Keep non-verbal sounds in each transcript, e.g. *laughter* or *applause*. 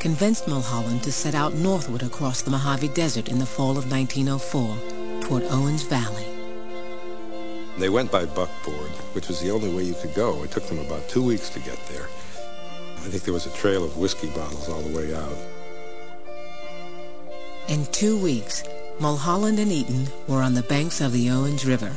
convinced Mulholland to set out northward across the Mojave Desert in the fall of 1904 toward Owens Valley. They went by buckboard, which was the only way you could go. It took them about two weeks to get there. I think there was a trail of whiskey bottles all the way out. In two weeks, Mulholland and Eaton were on the banks of the Owens River.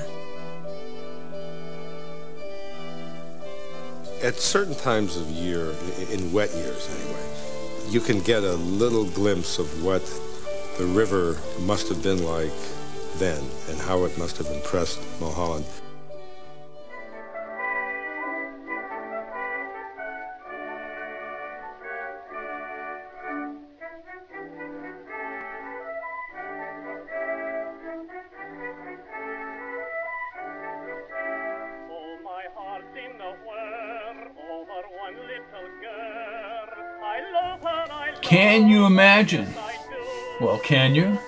At certain times of year, in wet years anyway, you can get a little glimpse of what the river must have been like then and how it must have impressed Mulholland. Can you imagine? Well, can you?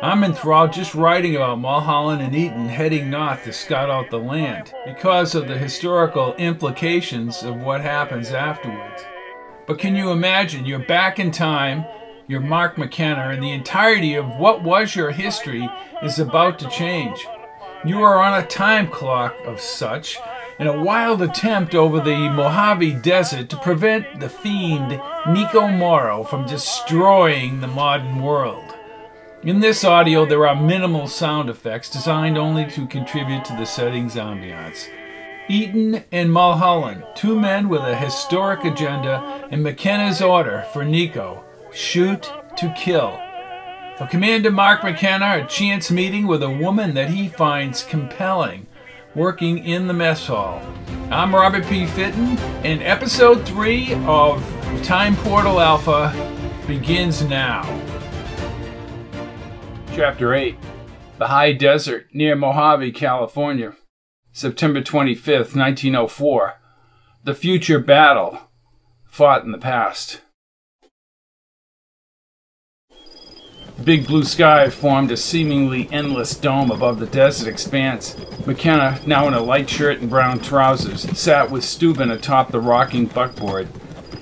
I'm enthralled just writing about Mulholland and Eaton heading north to scout out the land because of the historical implications of what happens afterwards. But can you imagine you're back in time, you're Mark McKenna, and the entirety of what was your history is about to change. You are on a time clock of such, in a wild attempt over the Mojave Desert to prevent the fiend Nieeko Mauro from destroying the modern world. In this audio, there are minimal sound effects designed only to contribute to the setting's ambiance. Eaton and Mulholland, two men with a historic agenda, and McKenna's order for Nieeko shoot to kill. For Commander Mark McKenna, a chance meeting with a woman that he finds compelling, working in the mess hall. I'm Robert P. Fitton, and episode 3 of Time Portal Alpha begins now. Chapter 8 The High Desert near Mojave, California. September 25th, 1904. The future battle fought in the past. Big blue sky formed a seemingly endless dome above the desert expanse. McKenna, now in a light shirt and brown trousers, sat with Steuben atop the rocking buckboard.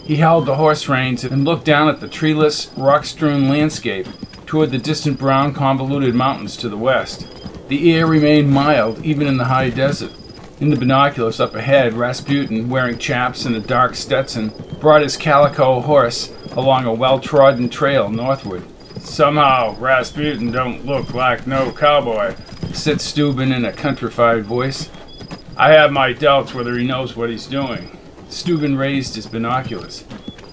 He held the horse reins and looked down at the treeless, rock strewn landscape toward the distant brown, convoluted mountains to the west. The air remained mild even in the high desert. In the binoculars up ahead, Rasputin, wearing chaps and a dark Stetson, brought his calico horse along a well trodden trail northward. Somehow, Rasputin don't look like no cowboy, said Steuben in a countrified voice. I have my doubts whether he knows what he's doing. Steuben raised his binoculars.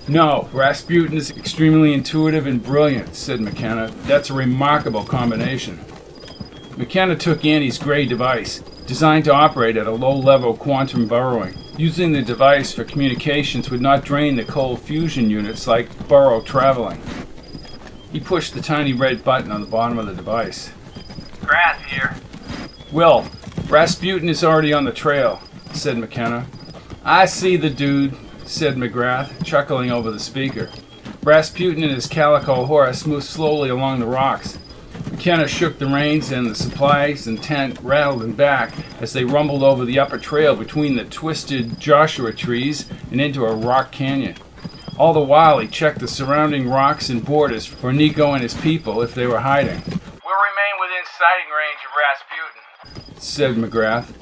No, Rasputin is extremely intuitive and brilliant, said McKenna. That's a remarkable combination. McKenna took Annie's gray device, designed to operate at a low level quantum burrowing. Using the device for communications would not drain the cold fusion units like burrow traveling. He pushed the tiny red button on the bottom of the device. Grass here. Will, Rasputin is already on the trail, said McKenna. I see the dude, said McGrath, chuckling over the speaker. Rasputin and his calico horse moved slowly along the rocks. McKenna shook the reins and the supplies and tent rattled and back as they rumbled over the upper trail between the twisted Joshua trees and into a rock canyon. All the while he checked the surrounding rocks and borders for Nieeko and his people if they were hiding. We'll remain within sighting range of Rasputin. said McGrath.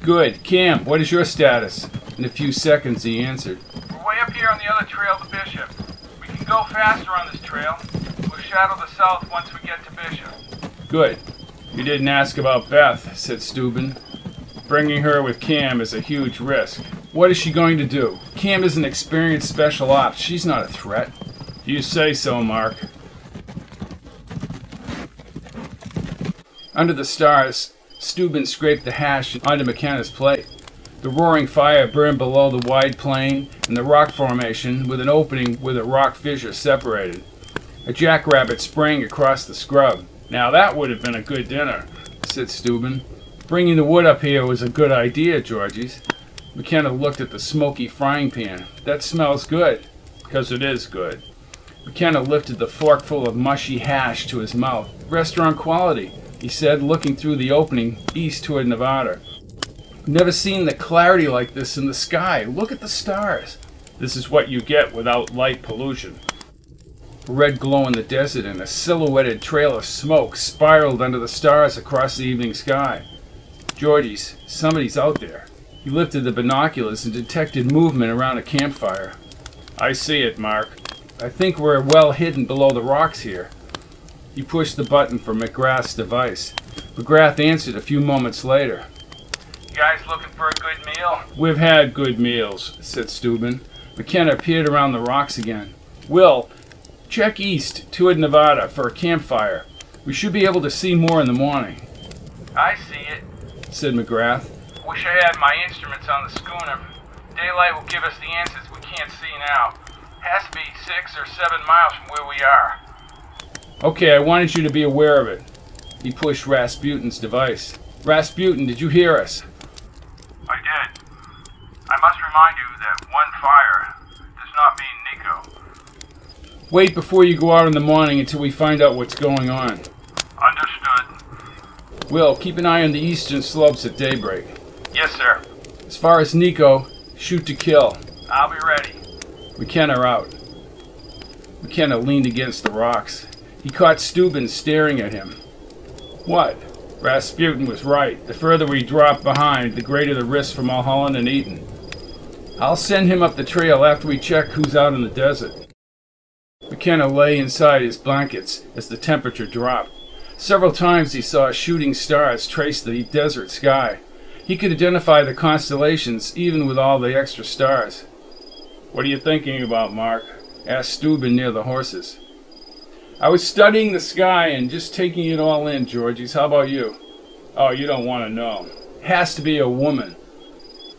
Good. Cam, what is your status? In a few seconds he answered. We're way up here on the other trail to Bishop. We can go faster on this trail. We'll shadow the south once we get to Bishop. Good. You didn't ask about Beth, said Steuben. Bringing her with Cam is a huge risk. What is she going to do? Cam is an experienced special ops. She's not a threat. You say so, Mark. Under the stars, Steuben scraped the hash onto McKenna's plate. The roaring fire burned below the wide plain and the rock formation with an opening where the rock fissure separated. A jackrabbit sprang across the scrub. Now that would have been a good dinner, said Steuben. Bringing the wood up here was a good idea, Georges. McKenna looked at the smoky frying pan. That smells good, because it is good. McKenna lifted the forkful of mushy hash to his mouth. Restaurant quality, he said, looking through the opening east toward Nevada. Never seen the clarity like this in the sky. Look at the stars. This is what you get without light pollution. Red glow in the desert and a silhouetted trail of smoke spiraled under the stars across the evening sky. Georges, somebody's out there. He lifted the binoculars and detected movement around a campfire. I see it, Mark. I think we're well hidden below the rocks here. He pushed the button for McGrath's device. McGrath answered a few moments later. You guys looking for a good meal? We've had good meals, said Steuben. McKenna peered around the rocks again. Will, check east toward Nevada for a campfire. We should be able to see more in the morning, I see it. said McGrath. Wish I had my instruments on the schooner. Daylight will give us the answers we can't see now. Has to be six or seven miles from where we are. Okay, I wanted you to be aware of it. He pushed Rasputin's device. Rasputin, did you hear us? I did. I must remind you that one fire does not mean Nieeko. Wait before you go out in the morning until we find out what's going on. Understood. Will, keep an eye on the eastern slopes at daybreak. Yes, sir. As far as Nieeko, shoot to kill. I'll be ready. McKenna out. McKenna leaned against the rocks. He caught Steuben staring at him. What? Rasputin was right. The further we drop behind, the greater the risk for Mulholland and Eaton. I'll send him up the trail after we check who's out in the desert. McKenna lay inside his blankets as the temperature dropped. Several times he saw shooting stars trace the desert sky. He could identify the constellations even with all the extra stars. What are you thinking about, Mark? asked Steuben near the horses. I was studying the sky and just taking it all in, Georges. How about you? Oh, you don't want to know. Has to be a woman.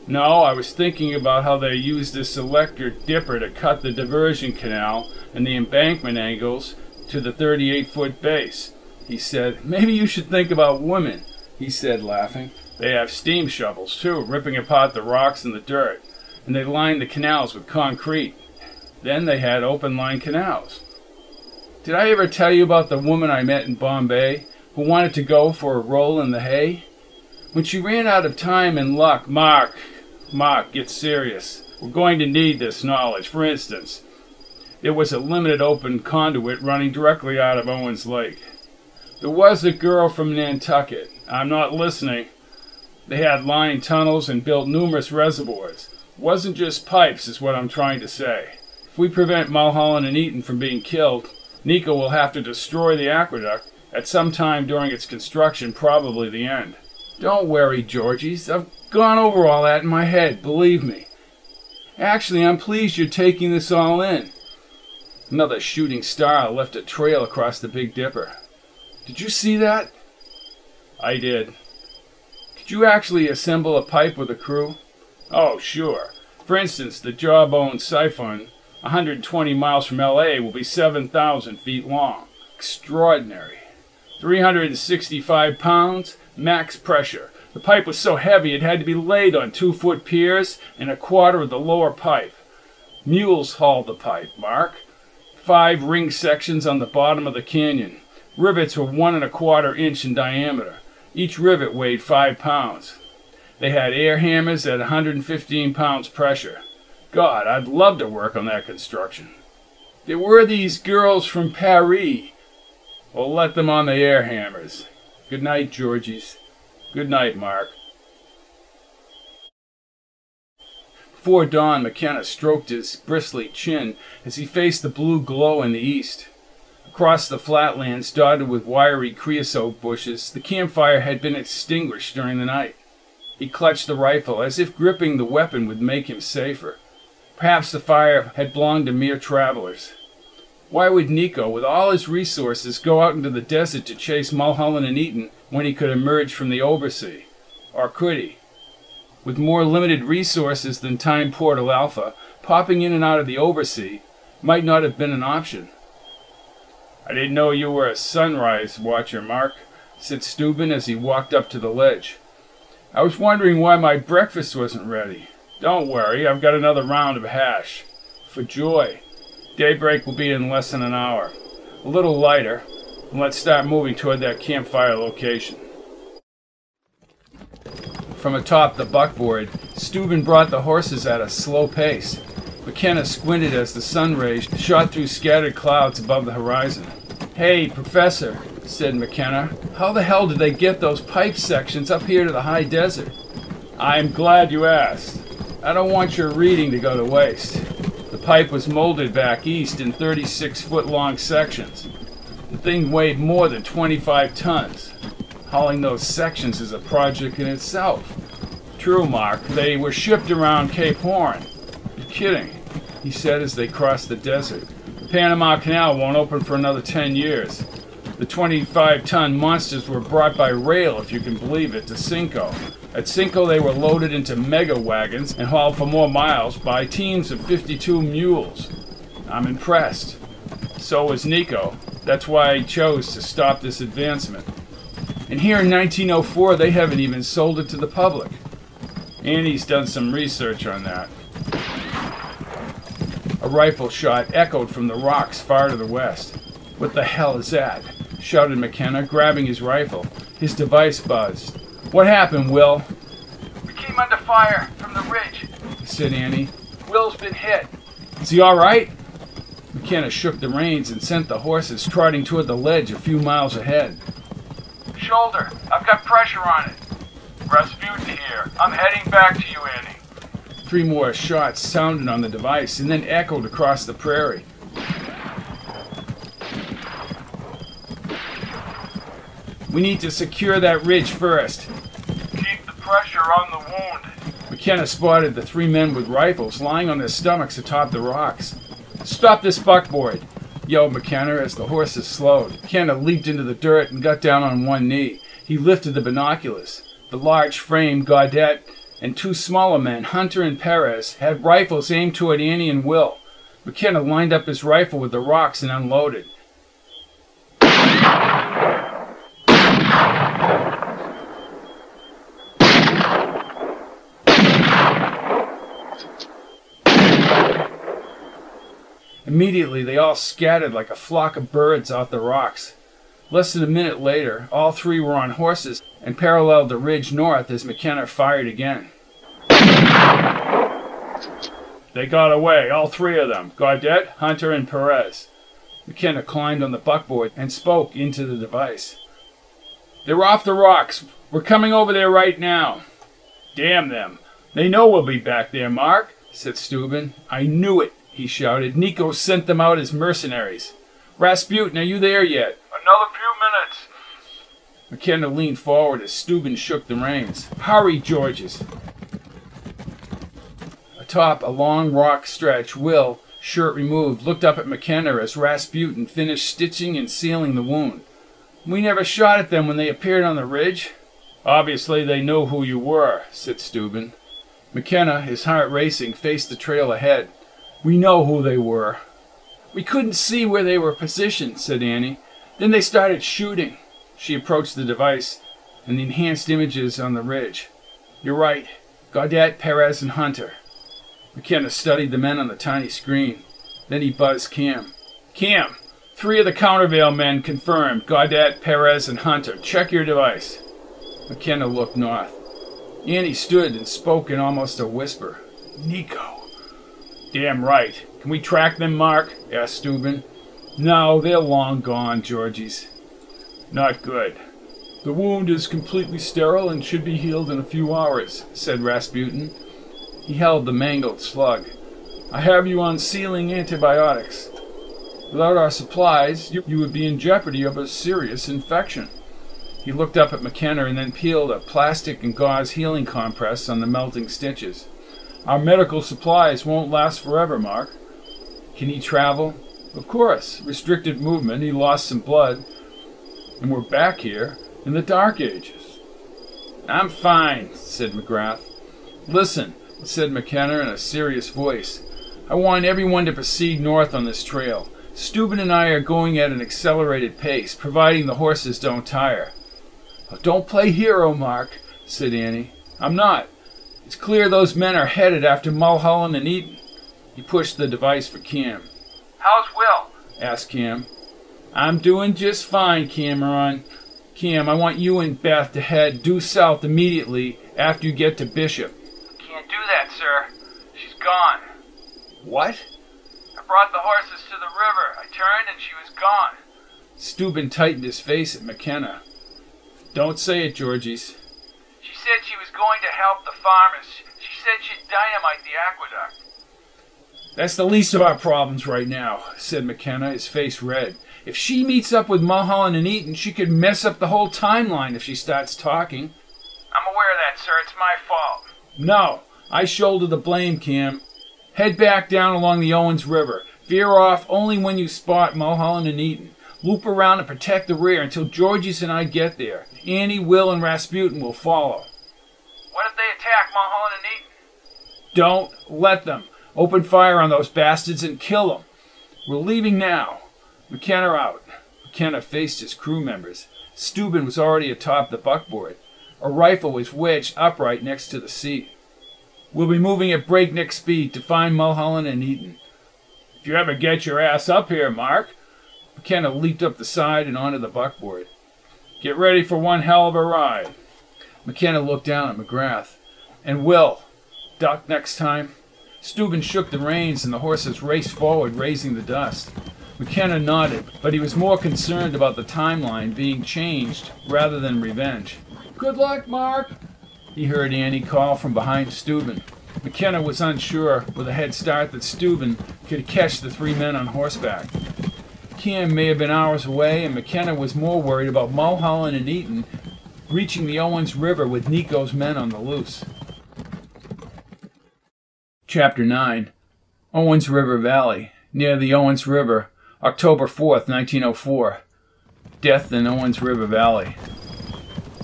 No, I was thinking about how they use this electric dipper to cut the diversion canal and the embankment angles to the 38 foot base. He said, Maybe you should think about women, he said, laughing. They have steam shovels, too, ripping apart the rocks and the dirt, and they lined the canals with concrete. Then they had open line canals. Did I ever tell you about the woman I met in Bombay who wanted to go for a roll in the hay? When she ran out of time and luck, Mark, Mark, get serious. We're going to need this knowledge. For instance, there was a limited open conduit running directly out of Owens Lake. There was a girl from Nantucket. I'm not listening. They had lined tunnels and built numerous reservoirs. Wasn't just pipes, is what I'm trying to say. If we prevent Mulholland and Eaton from being killed, Nieeko will have to destroy the aqueduct at some time during its construction, probably the end. Don't worry, Georgies. I've gone over all that in my head, believe me. Actually, I'm pleased you're taking this all in. Another shooting star left a trail across the Big Dipper. Did you see that? I did. Could you actually assemble a pipe with a crew? Oh, sure. For instance, the Jawbone Siphon, 120 miles from LA, will be 7,000 feet long. Extraordinary. 365 pounds, max pressure. The pipe was so heavy it had to be laid on two foot piers and a quarter of the lower pipe. Mules hauled the pipe, Mark. Five ring sections on the bottom of the canyon. Rivets were one and a quarter inch in diameter. Each rivet weighed five pounds. They had air hammers at 115 pounds pressure. God, I'd love to work on that construction. There were these girls from Paris. We'll let them on the air hammers. Good night, Georgies. Good night, Mark. Before dawn, McKenna stroked his bristly chin as he faced the blue glow in the east. Across the flatlands dotted with wiry creosote bushes, the campfire had been extinguished during the night. He clutched the rifle as if gripping the weapon would make him safer. Perhaps the fire had belonged to mere travelers. Why would Nieeko, with all his resources, go out into the desert to chase Mulholland and Eaton when he could emerge from the Oversea? Or could he? With more limited resources than Time Portal Alpha, popping in and out of the Oversea might not have been an option. I didn't know you were a sunrise watcher, Mark, said Steuben as he walked up to the ledge. I was wondering why my breakfast wasn't ready. Don't worry, I've got another round of hash. For joy. Daybreak will be in less than an hour. A little lighter, and let's start moving toward that campfire location. From atop the buckboard, Steuben brought the horses at a slow pace. McKenna squinted as the sun rays shot through scattered clouds above the horizon. Hey, Professor, said McKenna, how the hell did they get those pipe sections up here to the high desert? I'm glad you asked. I don't want your reading to go to waste. The pipe was molded back east in 36 foot long sections. The thing weighed more than 25 tons. Hauling those sections is a project in itself. True, Mark, they were shipped around Cape Horn. Kidding, he said as they crossed the desert. The Panama Canal won't open for another 10 years. The 25 ton monsters were brought by rail, if you can believe it, to Cinco. At Cinco, they were loaded into mega wagons and hauled for more miles by teams of 52 mules. I'm impressed. So was Nieeko. That's why he chose to stop this advancement. And here in 1904, they haven't even sold it to the public. Annie's done some research on that. A rifle shot echoed from the rocks far to the west. What the hell is that? shouted McKenna, grabbing his rifle. His device buzzed. What happened, Will? We came under fire from the ridge, said Annie. Will's been hit. Is he all right? McKenna shook the reins and sent the horses trotting toward the ledge a few miles ahead. Shoulder, I've got pressure on it. Rasputin here. I'm heading back to you, Annie. Three more shots sounded on the device and then echoed across the prairie. We need to secure that ridge first. Keep the pressure on the wound. McKenna spotted the three men with rifles lying on their stomachs atop the rocks. Stop this buckboard, yelled McKenna as the horses slowed. McKenna leaped into the dirt and got down on one knee. He lifted the binoculars. The large frame Gaudet and two smaller men, Hunter and Perez, had rifles aimed toward Annie and Will. McKenna lined up his rifle with the rocks and unloaded. Immediately, they all scattered like a flock of birds off the rocks. Less than a minute later, all three were on horses and paralleled the ridge north as McKenna fired again. They got away, all three of them Gaudet, Hunter, and Perez. McKenna climbed on the buckboard and spoke into the device. They're off the rocks. We're coming over there right now. Damn them. They know we'll be back there, Mark, said Steuben. I knew it he shouted. Nieeko sent them out as mercenaries. Rasputin, are you there yet? Another few minutes. McKenna leaned forward as Steuben shook the reins. Hurry, Georges. Atop a long rock stretch, Will, shirt removed, looked up at McKenna as Rasputin finished stitching and sealing the wound. We never shot at them when they appeared on the ridge. Obviously, they know who you were, said Steuben. McKenna, his heart racing, faced the trail ahead. We know who they were. We couldn't see where they were positioned, said Annie. Then they started shooting. She approached the device and the enhanced images on the ridge. You're right. Gaudet, Perez, and Hunter. McKenna studied the men on the tiny screen. Then he buzzed Cam. Cam, three of the countervail men confirmed Gaudet, Perez, and Hunter. Check your device. McKenna looked north. Annie stood and spoke in almost a whisper. Nieeko. Damn right. Can we track them, Mark? asked Steuben. No, they're long gone, Georgie's. Not good. The wound is completely sterile and should be healed in a few hours, said Rasputin. He held the mangled slug. I have you on sealing antibiotics. Without our supplies, you, you would be in jeopardy of a serious infection. He looked up at McKenna and then peeled a plastic and gauze healing compress on the melting stitches. Our medical supplies won't last forever, Mark. Can he travel? Of course. Restricted movement. He lost some blood. And we're back here in the Dark Ages. I'm fine, said McGrath. Listen, said McKenna in a serious voice. I want everyone to proceed north on this trail. Steuben and I are going at an accelerated pace, providing the horses don't tire. Oh, don't play hero, Mark, said Annie. I'm not. It's clear those men are headed after Mulholland and Eaton. He pushed the device for Cam. How's Will? asked Cam. I'm doing just fine, Cameron. Cam, I want you and Beth to head due south immediately after you get to Bishop. Can't do that, sir. She's gone. What? I brought the horses to the river. I turned and she was gone. Steuben tightened his face at McKenna. Don't say it, Georgies. She said she was going to help the farmers. She said she'd dynamite the aqueduct. That's the least of our problems right now, said McKenna, his face red. If she meets up with Mulholland and Eaton, she could mess up the whole timeline if she starts talking. I'm aware of that, sir. It's my fault. No, I shoulder the blame, Cam. Head back down along the Owens River. Veer off only when you spot Mulholland and Eaton. Loop around and protect the rear until Georges and I get there. Annie, Will, and Rasputin will follow. What if they attack Mulholland and Eaton? Don't let them. Open fire on those bastards and kill them. We're leaving now. McKenna out. McKenna faced his crew members. Steuben was already atop the buckboard. A rifle was wedged upright next to the seat. We'll be moving at breakneck speed to find Mulholland and Eaton. If you ever get your ass up here, Mark. McKenna leaped up the side and onto the buckboard. Get ready for one hell of a ride. McKenna looked down at McGrath. And Will, duck next time. Steuben shook the reins and the horses raced forward, raising the dust. McKenna nodded, but he was more concerned about the timeline being changed rather than revenge. Good luck, Mark, he heard Annie call from behind Steuben. McKenna was unsure, with a head start, that Steuben could catch the three men on horseback. Cam may have been hours away, and McKenna was more worried about Mulholland and Eaton reaching the Owens River with Nieeko's men on the loose. Chapter 9 Owens River Valley, near the Owens River, October 4th, 1904. Death in Owens River Valley.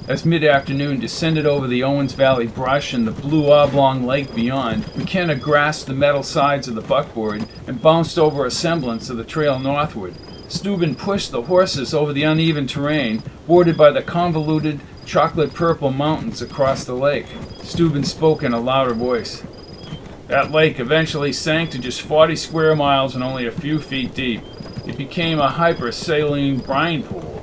As mid afternoon descended over the Owens Valley brush and the blue oblong lake beyond, McKenna grasped the metal sides of the buckboard and bounced over a semblance of the trail northward. Steuben pushed the horses over the uneven terrain, bordered by the convoluted, chocolate purple mountains across the lake. Steuben spoke in a louder voice. That lake eventually sank to just 40 square miles and only a few feet deep. It became a hypersaline brine pool.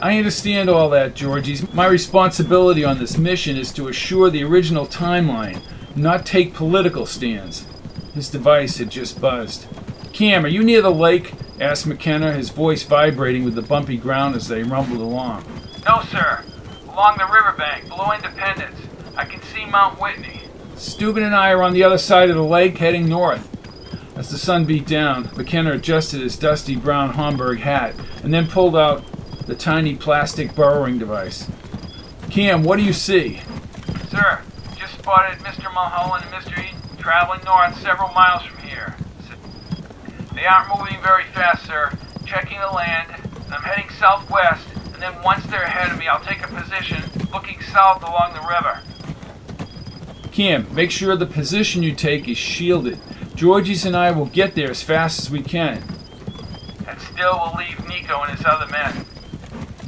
I understand all that, Georgies. My responsibility on this mission is to assure the original timeline, not take political stands. His device had just buzzed. Cam, are you near the lake? asked McKenna, his voice vibrating with the bumpy ground as they rumbled along. No, sir. Along the riverbank, below Independence. I can see Mount Whitney. Steuben and I are on the other side of the lake, heading north. As the sun beat down, McKenna adjusted his dusty brown Homburg hat and then pulled out the tiny plastic burrowing device. Cam, what do you see? Sir, just spotted Mr. Mulholland and Mr. Eaton traveling north several miles from here. They aren't moving very fast, sir. Checking the land. I'm heading southwest, and then once they're ahead of me, I'll take a position looking south along the river. Cam, make sure the position you take is shielded. Georges and I will get there as fast as we can. And still will leave Nieeko and his other men.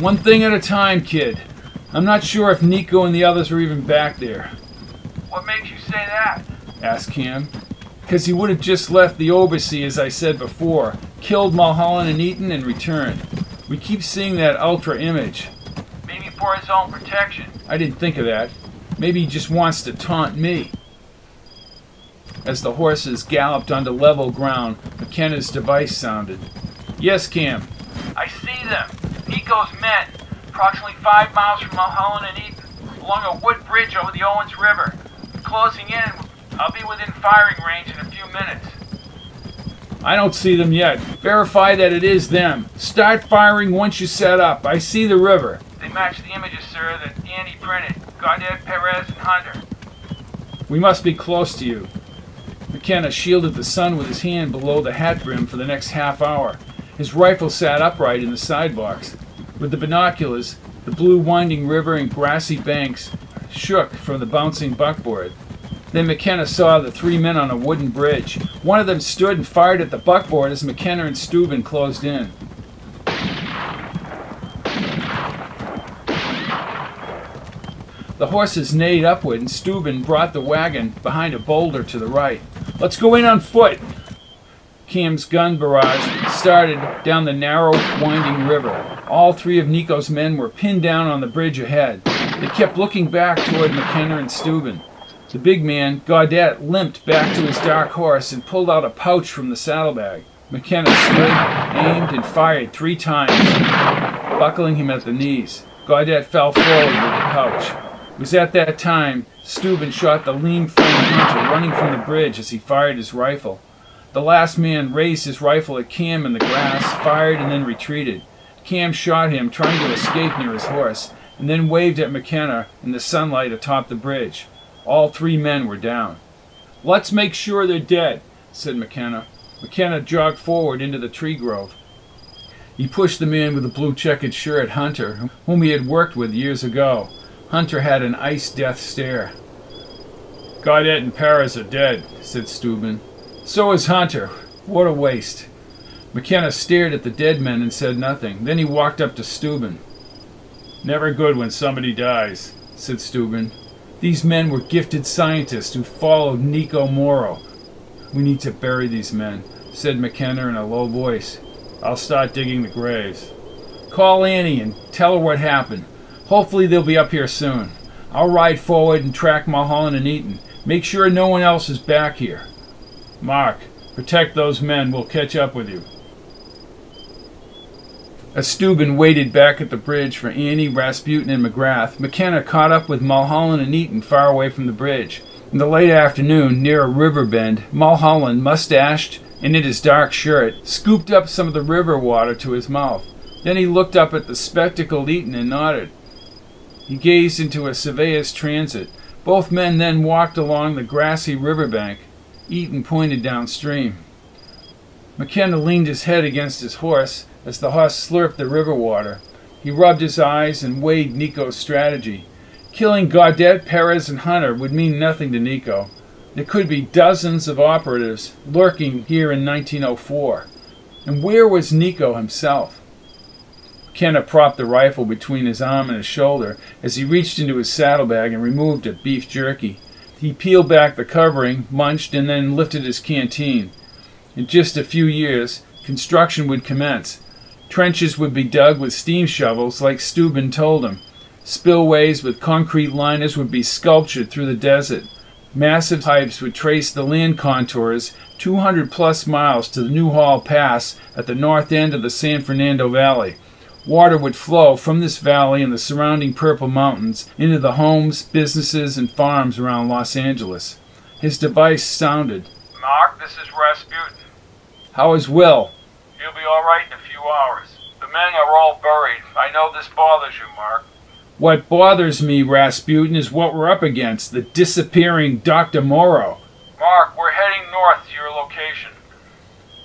One thing at a time, kid. I'm not sure if Nieeko and the others are even back there. What makes you say that? asked Cam. Because he would have just left the Oversea, as I said before, killed Mulholland and Eaton, and returned. We keep seeing that ultra image. Maybe for his own protection. I didn't think of that. Maybe he just wants to taunt me. As the horses galloped onto level ground, McKenna's device sounded. Yes, Cam. I see them. Nieeko's men. Approximately five miles from Mulholland and Eaton. Along a wood bridge over the Owens River. Closing in. I'll be within firing range in a few minutes. I don't see them yet. Verify that it is them. Start firing once you set up. I see the river. They match the images, sir, that Annie printed. Goddard, Perez, and Hunter. We must be close to you. McKenna shielded the sun with his hand below the hat brim for the next half hour. His rifle sat upright in the side box. With the binoculars, the blue winding river and grassy banks shook from the bouncing buckboard. Then McKenna saw the three men on a wooden bridge. One of them stood and fired at the buckboard as McKenna and Steuben closed in. The horses neighed upward, and Steuben brought the wagon behind a boulder to the right. Let's go in on foot. Cam's gun barrage started down the narrow, winding river. All three of Nieeko's men were pinned down on the bridge ahead. They kept looking back toward McKenna and Steuben. The big man, Gaudet, limped back to his dark horse and pulled out a pouch from the saddlebag. McKenna stood, aimed, and fired three times, buckling him at the knees. Gaudet fell forward with the pouch. It was at that time Steuben shot the lean framed hunter running from the bridge as he fired his rifle. The last man raised his rifle at Cam in the grass, fired, and then retreated. Cam shot him, trying to escape near his horse, and then waved at McKenna in the sunlight atop the bridge. All three men were down. Let's make sure they're dead, said McKenna. McKenna jogged forward into the tree grove. He pushed the man with the blue checkered shirt, Hunter, whom he had worked with years ago. Hunter had an ice death stare. Gaudet and Perez are dead, said Steuben. So is Hunter. What a waste. McKenna stared at the dead men and said nothing. Then he walked up to Steuben. Never good when somebody dies, said Steuben. These men were gifted scientists who followed Nieeko Mauro. We need to bury these men, said McKenna in a low voice. I'll start digging the graves. Call Annie and tell her what happened. Hopefully they'll be up here soon. I'll ride forward and track Mulholland and Eaton. Make sure no one else is back here. Mark, protect those men. We'll catch up with you. As Steuben waited back at the bridge for Annie, Rasputin, and McGrath, McKenna caught up with Mulholland and Eaton far away from the bridge. In the late afternoon, near a river bend, Mulholland, mustached and in his dark shirt, scooped up some of the river water to his mouth. Then he looked up at the spectacled Eaton and nodded. He gazed into a surveyor's transit. Both men then walked along the grassy riverbank. Eaton pointed downstream. McKenna leaned his head against his horse as the horse slurped the river water. He rubbed his eyes and weighed Nieeko's strategy. Killing Gaudet, Perez, and Hunter would mean nothing to Nieeko. There could be dozens of operatives lurking here in 1904. And where was Nieeko himself? McKenna propped the rifle between his arm and his shoulder as he reached into his saddlebag and removed a beef jerky. He peeled back the covering, munched, and then lifted his canteen. In just a few years, construction would commence. Trenches would be dug with steam shovels, like Steuben told him. Spillways with concrete liners would be sculptured through the desert. Massive pipes would trace the land contours 200 plus miles to the Newhall Pass at the north end of the San Fernando Valley. Water would flow from this valley and the surrounding Purple Mountains into the homes, businesses, and farms around Los Angeles. His device sounded. Mark, this is Rasputin. How is Will? He'll be all right in a few hours. The men are all buried. I know this bothers you, Mark. What bothers me, Rasputin, is what we're up against the disappearing Dr. Mauro. Mark, we're heading north to your location.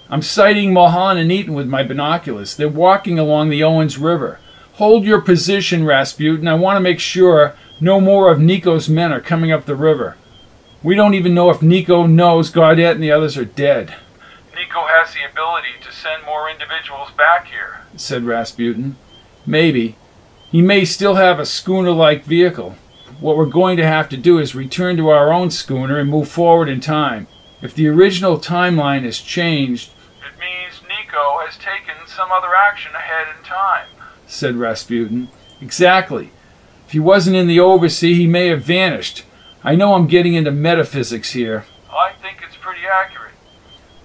I'm sighting Mulholland and Eaton with my binoculars. They're walking along the Owens River. Hold your position, Rasputin. I want to make sure no more of Nieeko's men are coming up the river. We don't even know if Nieeko knows Gaudet and the others are dead, Nieeko has the ability to send more individuals back here. said Rasputin. Maybe. He may still have a schooner like vehicle. What we're going to have to do is return to our own schooner and move forward in time. If the original timeline is changed, Has taken some other action ahead in time. said Rasputin. Exactly. If he wasn't in the oversea, he may have vanished. I know I'm getting into metaphysics here. I think it's pretty accurate.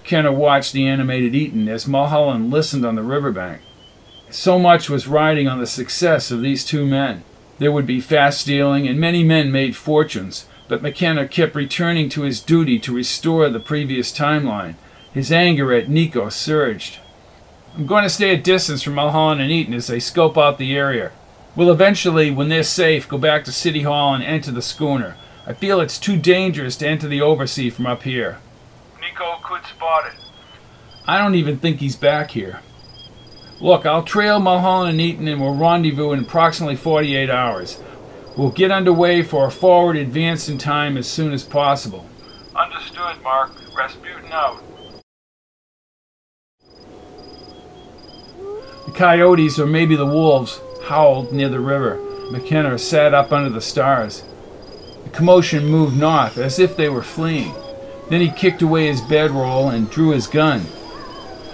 Kenner watched the animated Eaton as Mulholland listened on the riverbank. So much was riding on the success of these two men. There would be fast dealing, and many men made fortunes, but McKenna kept returning to his duty to restore the previous timeline. His anger at Nieeko surged. I'm going to stay a distance from Mulholland and Eaton as they scope out the area. We'll eventually, when they're safe, go back to City Hall and enter the schooner. I feel it's too dangerous to enter the oversea from up here. Nieeko could spot it. I don't even think he's back here. Look, I'll trail Mulholland and Eaton and we'll rendezvous in approximately 48 hours. We'll get underway for a forward advance in time as soon as possible. Understood, Mark. Rasputin out. Coyotes, or maybe the wolves, howled near the river. McKenna sat up under the stars. The commotion moved north, as if they were fleeing. Then he kicked away his bedroll and drew his gun.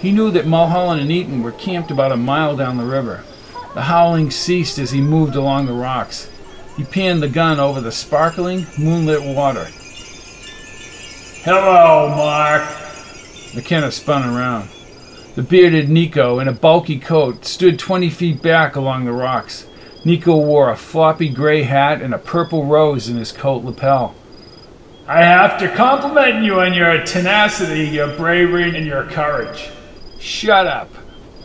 He knew that Mulholland and Eaton were camped about a mile down the river. The howling ceased as he moved along the rocks. He panned the gun over the sparkling, moonlit water. Hello, Mark. McKenna spun around. The bearded Nieeko, in a bulky coat, stood 20 feet back along the rocks. Nieeko wore a floppy gray hat and a purple rose in his coat lapel. I have to compliment you on your tenacity, your bravery, and your courage. Shut up.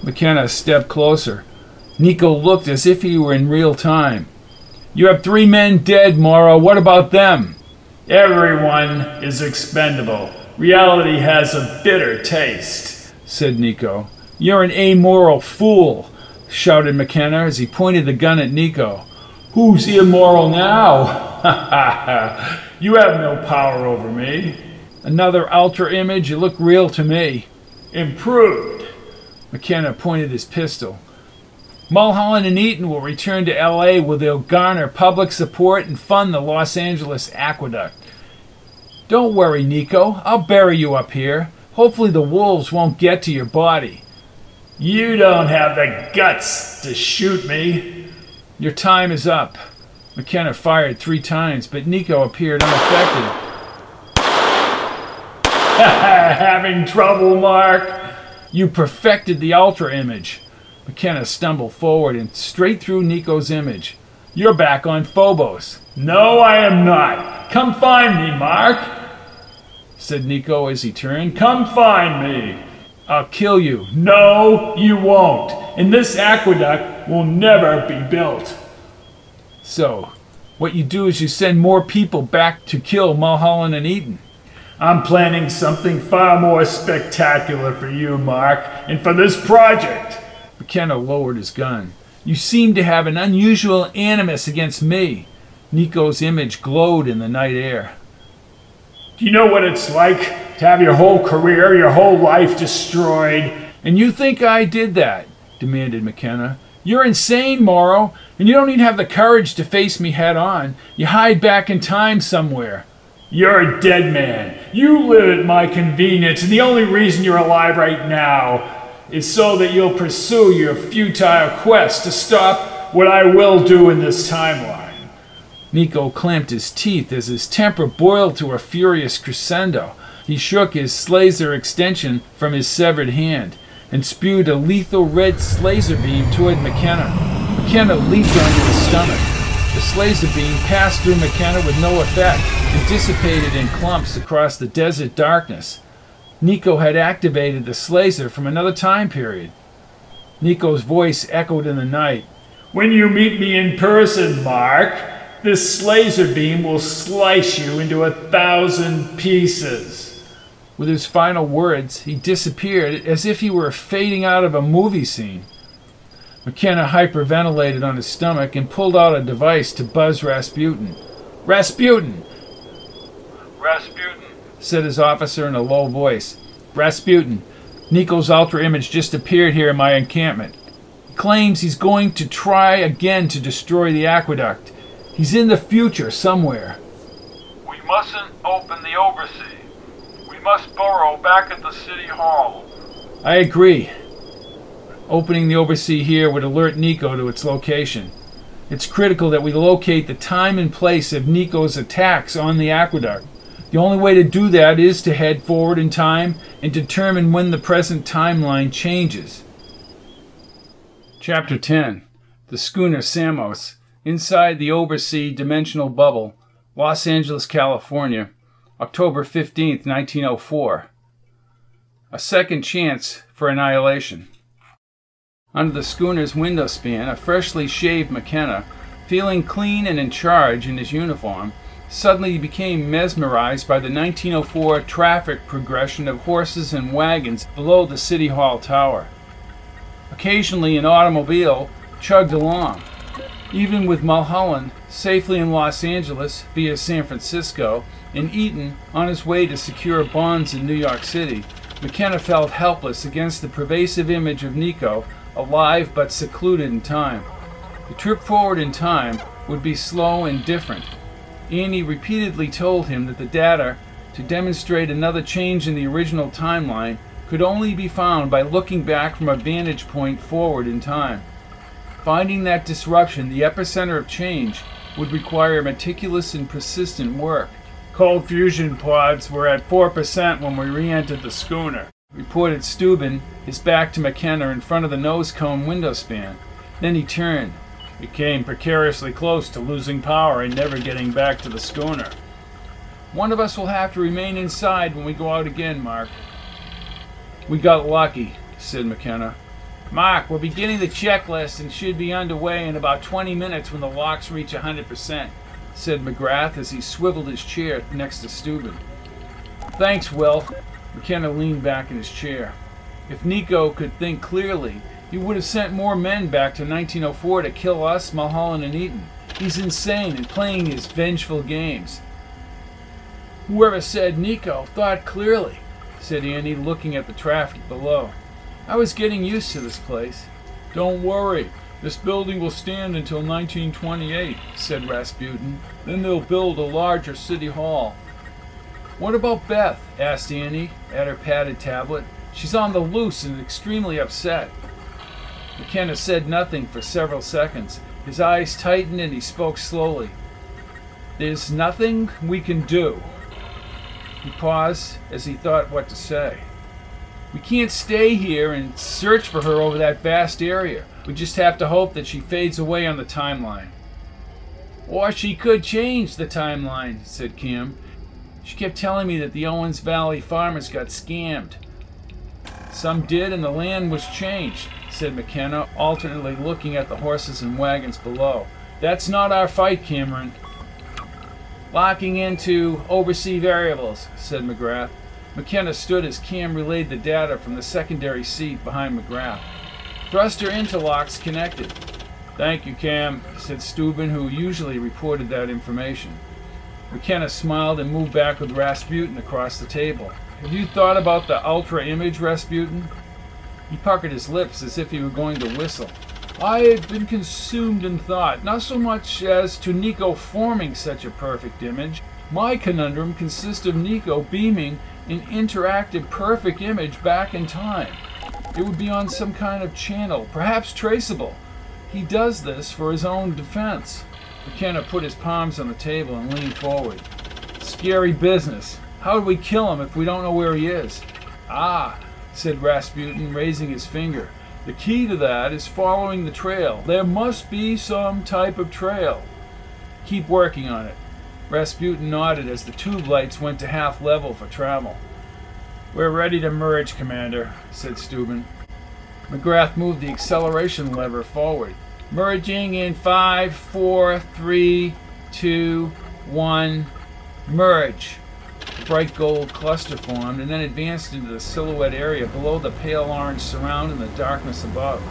McKenna stepped closer. Nieeko looked as if he were in real time. You have three men dead, Mauro. What about them? Everyone is expendable. Reality has a bitter taste, said Nieeko. You're an amoral fool, shouted McKenna as he pointed the gun at Nieeko. Who's immoral now? Ha ha ha! you have no power over me. Another ultra image, you look real to me. Improved. McKenna pointed his pistol. Mulholland and Eaton will return to LA where they'll garner public support and fund the Los Angeles Aqueduct. Don't worry, Nieeko. I'll bury you up here. Hopefully, the wolves won't get to your body. You don't have the guts to shoot me. Your time is up. McKenna fired three times, but Nieeko appeared unaffected. *laughs* Having trouble, Mark? You perfected the Ultra image. McKenna stumbled forward and straight through Nieeko's image. You're back on Phobos. No, I am not. Come find me, Mark, said Nieeko as he turned. Come find me. I'll kill you. No, you won't. And this aqueduct will never be built. So, what you do is you send more people back to kill Mulholland and Eaton. I'm planning something far more spectacular for you, Mark, and for this project. McKenna lowered his gun. You seem to have an unusual animus against me. Nieeko's image glowed in the night air. Do you know what it's like to have your whole career, your whole life destroyed? And you think I did that? demanded McKenna. You're insane, Mauro, and you don't even have the courage to face me head on. You hide back in time somewhere. You're a dead man. You live at my convenience, and the only reason you're alive right now is so that you'll pursue your futile quest to stop what I will do in this timeline. Nieeko clamped his teeth as his temper boiled to a furious crescendo. He shook his slazer extension from his severed hand and spewed a lethal red slazer beam toward McKenna. McKenna leaped onto his stomach. The slazer beam passed through McKenna with no effect and dissipated in clumps across the desert darkness. Nieeko had activated the slazer from another time period. Nieeko's voice echoed in the night. When you meet me in person, Mark, this laser beam will slice you into a thousand pieces. With his final words, he disappeared as if he were fading out of a movie scene. McKenna hyperventilated on his stomach and pulled out a device to buzz Rasputin. Rasputin, Rasputin. said his officer in a low voice. Rasputin, Nieeko's ultra image just appeared here in my encampment. He claims he's going to try again to destroy the aqueduct. He's in the future somewhere. We mustn't open the oversea. We must burrow back at the city hall. I agree. Opening the oversea here would alert Nieeko to its location. It's critical that we locate the time and place of Nieeko's attacks on the aqueduct. The only way to do that is to head forward in time and determine when the present timeline changes. Chapter 10 The Schooner Samos, inside the oversea dimensional bubble, Los Angeles, California, October 15th, 1904. A second chance for annihilation. Under the schooner's window span, a freshly shaved McKenna, feeling clean and in charge in his uniform, suddenly became mesmerized by the 1904 traffic progression of horses and wagons below the City Hall tower. Occasionally, an automobile chugged along, Even with Mulholland safely in Los Angeles via San Francisco and Eaton on his way to secure bonds in New York City, McKenna felt helpless against the pervasive image of Nieeko, alive but secluded in time. The trip forward in time would be slow and different. Annie repeatedly told him that the data to demonstrate another change in the original timeline could only be found by looking back from a vantage point forward in time. Finding that disruption, the epicenter of change, would require meticulous and persistent work. Cold fusion pods were at 4% when we re entered the schooner, reported Steuben, his back to McKenna in front of the nose cone window span. Then he turned. We came precariously close to losing power and never getting back to the schooner. One of us will have to remain inside when we go out again, Mark. We got lucky, said McKenna. Mark, we're beginning the checklist and should be underway in about 20 minutes when the locks reach 100%, said McGrath as he swiveled his chair next to Steuben. Thanks, Will. McKenna leaned back in his chair. If Nieeko could think clearly, he would have sent more men back to 1904 to kill us, Mulholland, and Eaton. He's insane and playing his vengeful games. Whoever said Nieeko thought clearly, said Annie, looking at the traffic below. I was getting used to this place. Don't worry, this building will stand until 1928, said Rasputin. Then they'll build a larger city hall. What about Beth? asked Annie at her padded tablet. She's on the loose and extremely upset. McKenna said nothing for several seconds. His eyes tightened and he spoke slowly. There's nothing we can do. He paused as he thought what to say. We can't stay here and search for her over that vast area. We just have to hope that she fades away on the timeline. Or she could change the timeline, said Kim. She kept telling me that the Owens Valley farmers got scammed. Some did, and the land was changed, said McKenna, alternately looking at the horses and wagons below. That's not our fight, Cameron. Locking into oversea variables, said McGrath. McKenna stood as Cam relayed the data from the secondary seat behind McGrath. Thruster interlocks connected. Thank you, Cam, said Steuben, who usually reported that information. McKenna smiled and moved back with Rasputin across the table. Have you thought about the ultra image, Rasputin? He puckered his lips as if he were going to whistle. I have been consumed in thought, not so much as to Nieeko forming such a perfect image. My conundrum consists of Nieeko beaming an interactive perfect image back in time. It would be on some kind of channel, perhaps traceable. He does this for his own defense. McKenna put his palms on the table and leaned forward. Scary business. How do we kill him if we don't know where he is? Ah, said Rasputin, raising his finger. The key to that is following the trail. There must be some type of trail. Keep working on it. Rasputin nodded as the tube lights went to half level for travel. We're ready to merge, Commander, said Steuben. McGrath moved the acceleration lever forward. Merging in five, four, three, two, one. Merge. A bright gold cluster formed and then advanced into the silhouette area below the pale orange surround and the darkness above.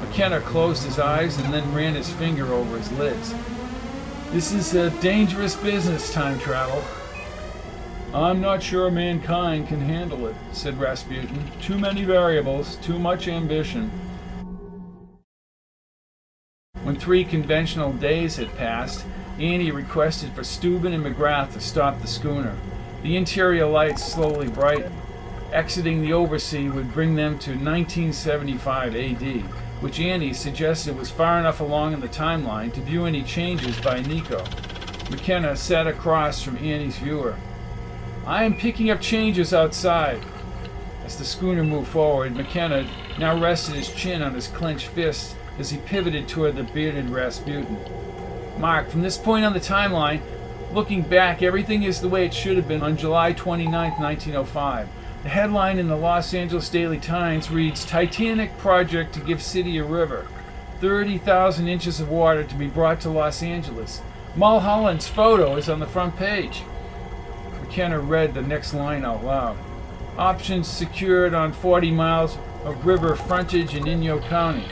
McKenna closed his eyes and then ran his finger over his lids. This is a dangerous business, time travel. I'm not sure mankind can handle it, said Rasputin. Too many variables, too much ambition. When three conventional days had passed, Annie requested for Steuben and McGrath to stop the schooner. The interior lights slowly brightened. Exiting the Oversea would bring them to 1975 AD, which Annie suggested was far enough along in the timeline to view any changes by Nieeko. McKenna sat across from Annie's viewer. I am picking up changes outside. As the schooner moved forward, McKenna now rested his chin on his clenched fist as he pivoted toward the bearded Rasputin. Mark, from this point on the timeline, looking back, everything is the way it should have been on July 29, 1905. The headline in the Los Angeles Daily Times reads Titanic Project to Give City a River. 30,000 inches of water to be brought to Los Angeles. Mulholland's photo is on the front page. McKenna read the next line out loud. Options secured on 40 miles of river frontage in Inyo County.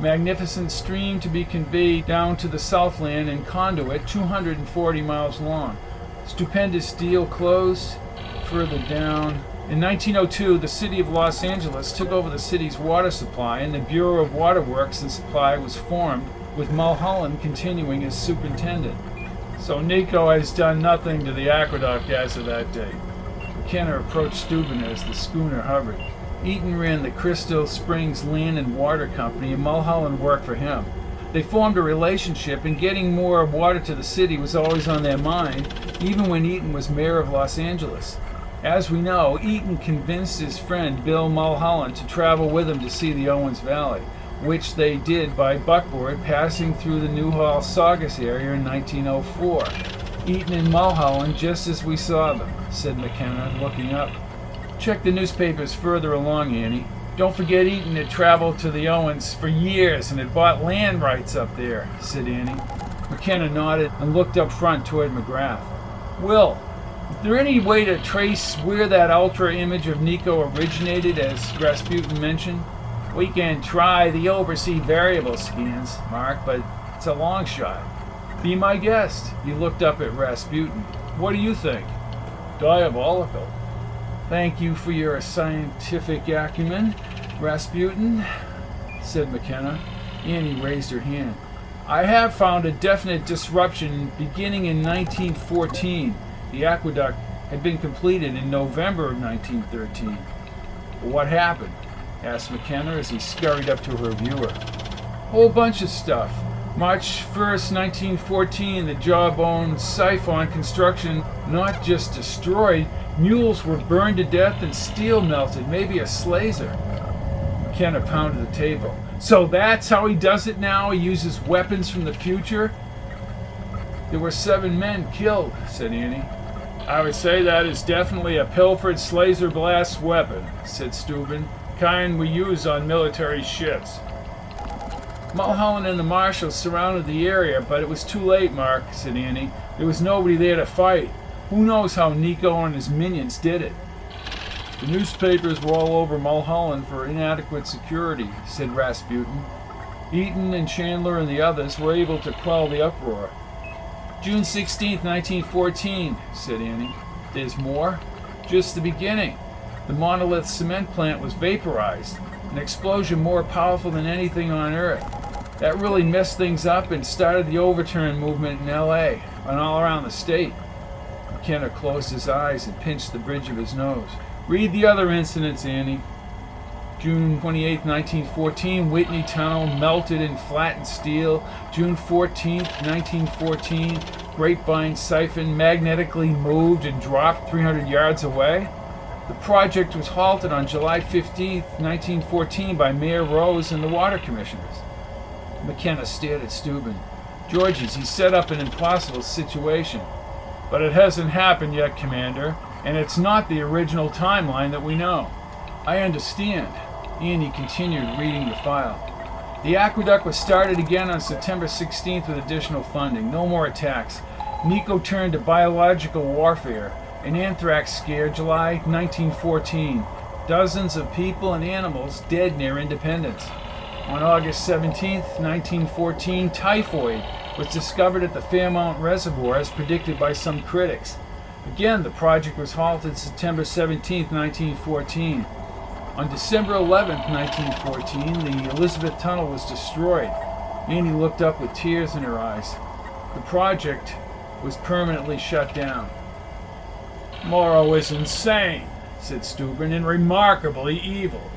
magnificent stream to be conveyed down to the Southland in conduit 240 miles long. Stupendous steel closed further down. In 1902, the city of Los Angeles took over the city's water supply, and the Bureau of Water Works and Supply was formed, with Mulholland continuing as superintendent. So Nieeko has done nothing to the aqueduct as of that date. McKenna approached Steuben as the schooner hovered. Eaton ran the Crystal Springs Land and Water Company, and Mulholland worked for him. They formed a relationship, and getting more water to the city was always on their mind, even when Eaton was mayor of Los Angeles. As we know, Eaton convinced his friend Bill Mulholland to travel with him to see the Owens Valley, which they did by buckboard passing through the Newhall Saugus area in 1904. Eaton and Mulholland just as we saw them, said McKenna, looking up. Check the newspapers further along, Annie. Don't forget Eaton had traveled to the Owens for years and had bought land rights up there, said Annie. McKenna nodded and looked up front toward McGrath. Will, there any way to trace where that ultra image of Nieeko originated, as Rasputin mentioned? We can try the oversea variable scans, Mark, but it's a long shot. Be my guest. He looked up at Rasputin. What do you think? Diabolical. Thank you for your scientific acumen, Rasputin, said McKenna. Annie raised her hand. I have found a definite disruption beginning in 1914. The aqueduct had been completed in November of 1913. What happened? asked McKenna as he scurried up to her viewer. Whole bunch of stuff. March 1st, 1914, the Jawbone Siphon construction not just destroyed, mules were burned to death and steel melted, maybe a slazer. McKenna pounded the table. So that's how he does it now? He uses weapons from the future? There were seven men killed, said Annie. I would say that is definitely a pilfered slazer blast weapon, said Steuben, kind we use on military ships. Mulholland and the marshals surrounded the area, but it was too late, Mark, said Annie. There was nobody there to fight. Who knows how Nieeko and his minions did it? The newspapers were all over Mulholland for inadequate security, said Rasputin. Eaton and Chandler and the others were able to quell the uproar. June 16, 1914, said Annie. There's more? Just the beginning. The monolith cement plant was vaporized, an explosion more powerful than anything on Earth. That really messed things up and started the overturn movement in LA and all around the state. McKenna closed his eyes and pinched the bridge of his nose. Read the other incidents, Annie. June 28, 1914, Whitney Tunnel melted in flattened steel. June 14, 1914, Grapevine Siphon magnetically moved and dropped 300 yards away. The project was halted on July 15, 1914, by Mayor Rose and the Water Commissioners. McKenna stared at Steuben. Georges, he set up an impossible situation. But it hasn't happened yet, Commander, and it's not the original timeline that we know. I understand. Annie continued reading the file. The aqueduct was started again on September 16th with additional funding. No more attacks. Nieeko turned to biological warfare. An anthrax scare, July 1914. Dozens of people and animals dead near Independence. On August 17, 1914, typhoid was discovered at the Fairmont Reservoir as predicted by some critics. Again, the project was halted September 17, 1914. On December 11, 1914, the Elizabeth Tunnel was destroyed. Annie looked up with tears in her eyes. The project was permanently shut down. Mauro is insane, said Steuben, and remarkably evil.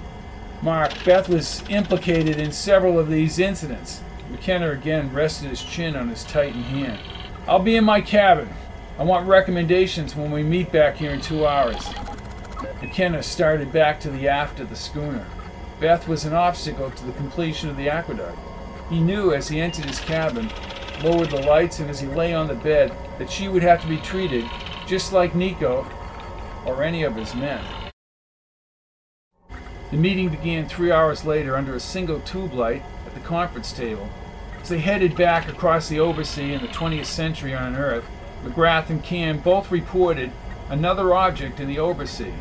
Mark, Beth was implicated in several of these incidents. McKenna again rested his chin on his tightened hand. I'll be in my cabin. I want recommendations when we meet back here in two hours. McKenna started back to the aft of the schooner. Beth was an obstacle to the completion of the aqueduct. He knew as he entered his cabin, lowered the lights, and as he lay on the bed, that she would have to be treated just like Nieeko or any of his men. The meeting began three hours later under a single tube light at the conference table. As they headed back across the Oversea in the 20th century on Earth, McGrath and Cam both reported another object in the Oversea.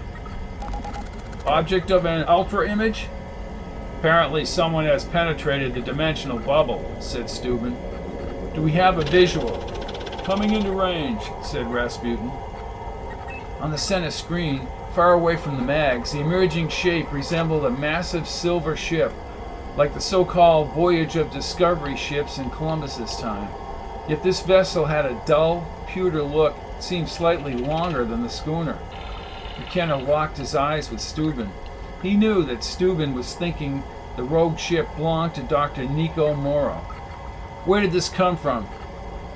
Object of an ultra image? Apparently, someone has penetrated the dimensional bubble, said Steuben. Do we have a visual? Coming into range, said Rasputin. On the center screen, far away from the mags, the emerging shape resembled a massive silver ship, like the so called Voyage of Discovery ships in Columbus's time. Yet this vessel had a dull, pewter look seemed slightly longer than the schooner. McKenna locked his eyes with Steuben. He knew that Steuben was thinking the rogue ship belonged to Dr. Nieeko Mauro. Where did this come from?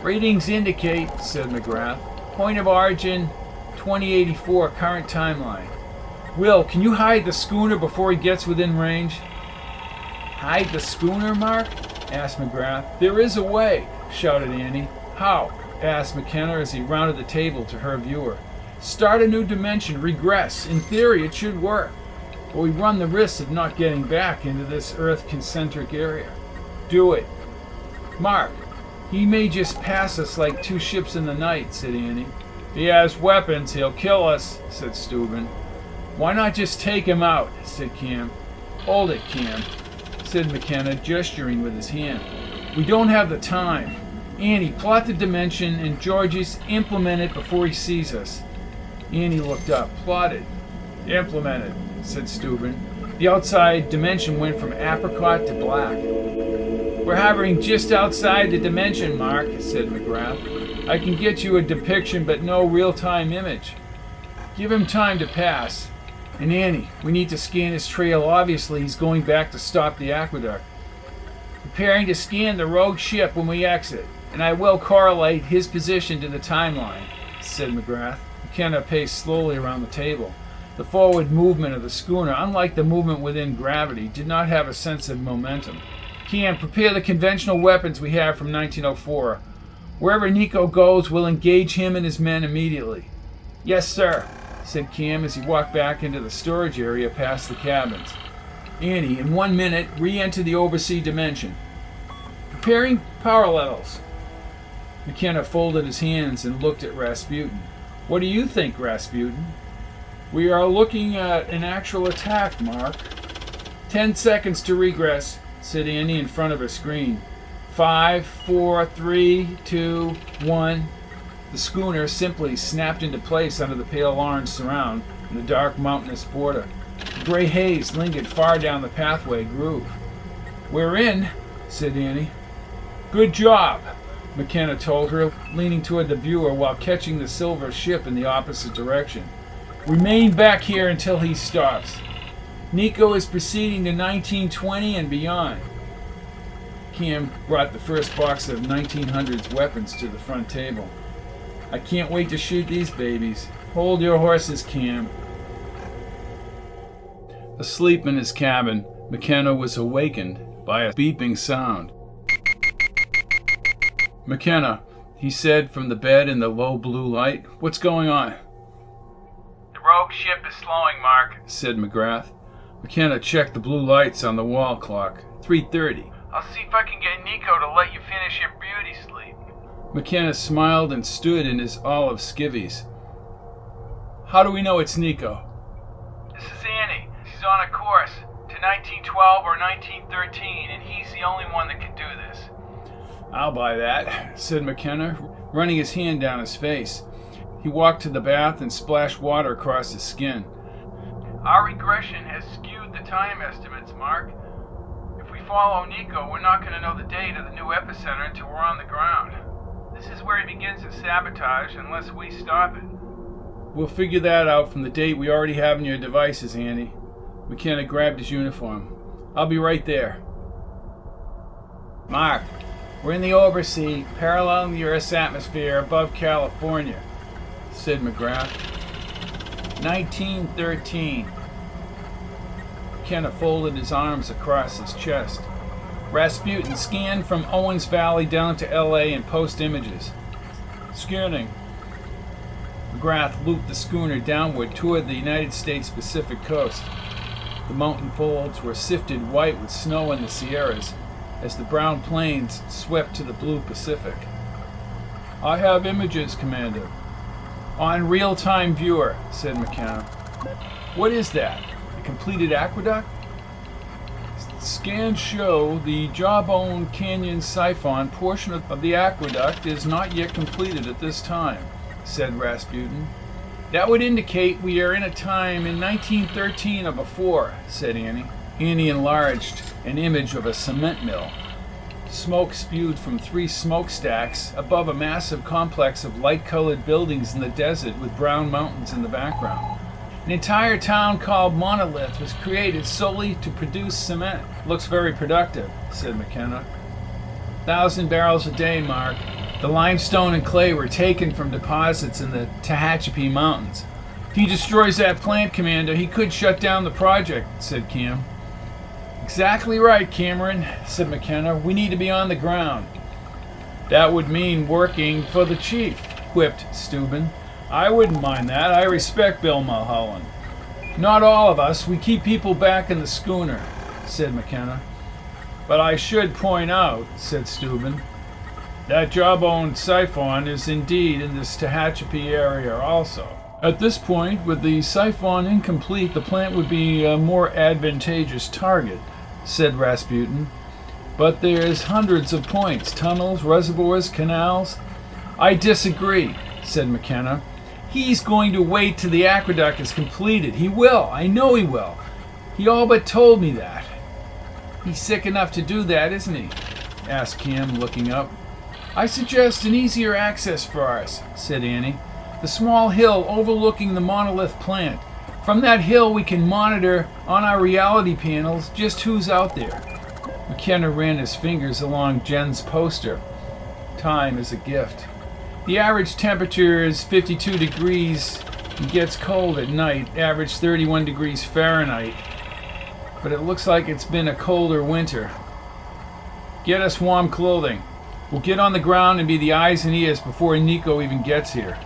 Ratings indicate, said McGrath. Point of origin 2084 current timeline. Will, can you hide the schooner before he gets within range? Hide the schooner, Mark? asked McGrath. There is a way, shouted Annie. How? asked McKenna as he rounded the table to her viewer. Start a new dimension, regress. In theory, it should work. But we run the risk of not getting back into this Earth concentric area. Do it. Mark, he may just pass us like two ships in the night, said Annie. If he has weapons, he'll kill us, said Steuben. Why not just take him out, said Cam. Hold it, Cam, said McKenna, gesturing with his hand. We don't have the time. Annie, plot the dimension and Georges implement it before he sees us. Annie looked up. Plotted. Implemented, said Steuben. The outside dimension went from apricot to black. We're hovering just outside the dimension, Mark, said McGrath. I can get you a depiction, but no real time image. Give him time to pass. And Annie, we need to scan his trail. Obviously, he's going back to stop the aqueduct. Preparing to scan the rogue ship when we exit, and I will correlate his position to the timeline, said McGrath. McKenna paced slowly around the table. The forward movement of the schooner, unlike the movement within gravity, did not have a sense of momentum. Cam, prepare the conventional weapons we have from 1904. Wherever Nieeko goes, we'll engage him and his men immediately. Yes, sir, said Cam as he walked back into the storage area past the cabins. Annie, in one minute, re enter the oversea dimension. Preparing power levels. McKenna folded his hands and looked at Rasputin. What do you think, Rasputin? We are looking at an actual attack, Mark. Ten seconds to regress, said Annie in front of her screen. Five, four, three, two, one. The schooner simply snapped into place under the pale orange surround and the dark mountainous border. Gray haze lingered far down the pathway groove. We're in, said Annie. Good job, McKenna told her, leaning toward the viewer while catching the silver ship in the opposite direction. Remain back here until he stops. Nieeko is proceeding to 1920 and beyond. Cam brought the first box of 1900s weapons to the front table. I can't wait to shoot these babies. Hold your horses, Cam. Asleep in his cabin, McKenna was awakened by a beeping sound. McKenna, he said from the bed in the low blue light, what's going on? The rogue ship is slowing, Mark, said McGrath. McKenna checked the blue lights on the wall clock. 3:30. I'll see if I can get Nieeko to let you finish your beauty sleep. McKenna smiled and stood in his olive skivvies. How do we know it's Nieeko? This is Annie. She's on a course to 1912 or 1913, and he's the only one that can do this. I'll buy that, said McKenna, running his hand down his face. He walked to the bath and splashed water across his skin. Our regression has skewed the time estimates, Mark. If we follow Nieeko, we're not going to know the date of the new epicenter until we're on the ground. This is where he begins his sabotage unless we stop it. We'll figure that out from the date we already have in your devices, Annie. McKenna grabbed his uniform. I'll be right there. Mark, we're in the oversea, paralleling the Earth's atmosphere above California, said McGrath. 1913. McKenna folded his arms across his chest. Rasputin scanned from Owens Valley down to LA and post images. Scanning. McGrath looped the schooner downward toward the United States Pacific coast. The mountain folds were sifted white with snow in the Sierras as the brown plains swept to the blue Pacific. I have images, Commander. On real time viewer, said McKenna. What is that? A completed aqueduct? Scans show the Jawbone Canyon siphon portion of the aqueduct is not yet completed at this time, said Rasputin. That would indicate we are in a time in 1913 or before, said Annie. Annie enlarged an image of a cement mill. Smoke spewed from three smokestacks above a massive complex of light colored buildings in the desert with brown mountains in the background. An entire town called Monolith was created solely to produce cement. Looks very productive, said McKenna. Thousand barrels a day, Mark. The limestone and clay were taken from deposits in the Tehachapi Mountains. If he destroys that plant, Commander, he could shut down the project, said Cam. Exactly right, Cameron, said McKenna. We need to be on the ground. That would mean working for the chief, quipped Steuben. I wouldn't mind that. I respect Bill Mulholland. Not all of us. We keep people back in the schooner, said McKenna. But I should point out, said Steuben, that jawbone siphon is indeed in this Tehachapi area also. At this point, with the siphon incomplete, the plant would be a more advantageous target said Rasputin. But there's hundreds of points tunnels, reservoirs, canals. I disagree, said McKenna. He's going to wait till the aqueduct is completed. He will. I know he will. He all but told me that. He's sick enough to do that, isn't he? asked Kim, looking up. I suggest an easier access for us, said Annie. The small hill overlooking the monolith plant. From that hill, we can monitor on our reality panels just who's out there. McKenna ran his fingers along Jen's poster. Time is a gift. The average temperature is 52 degrees and gets cold at night, average 31 degrees Fahrenheit. But it looks like it's been a colder winter. Get us warm clothing. We'll get on the ground and be the eyes and ears before Nieeko even gets here.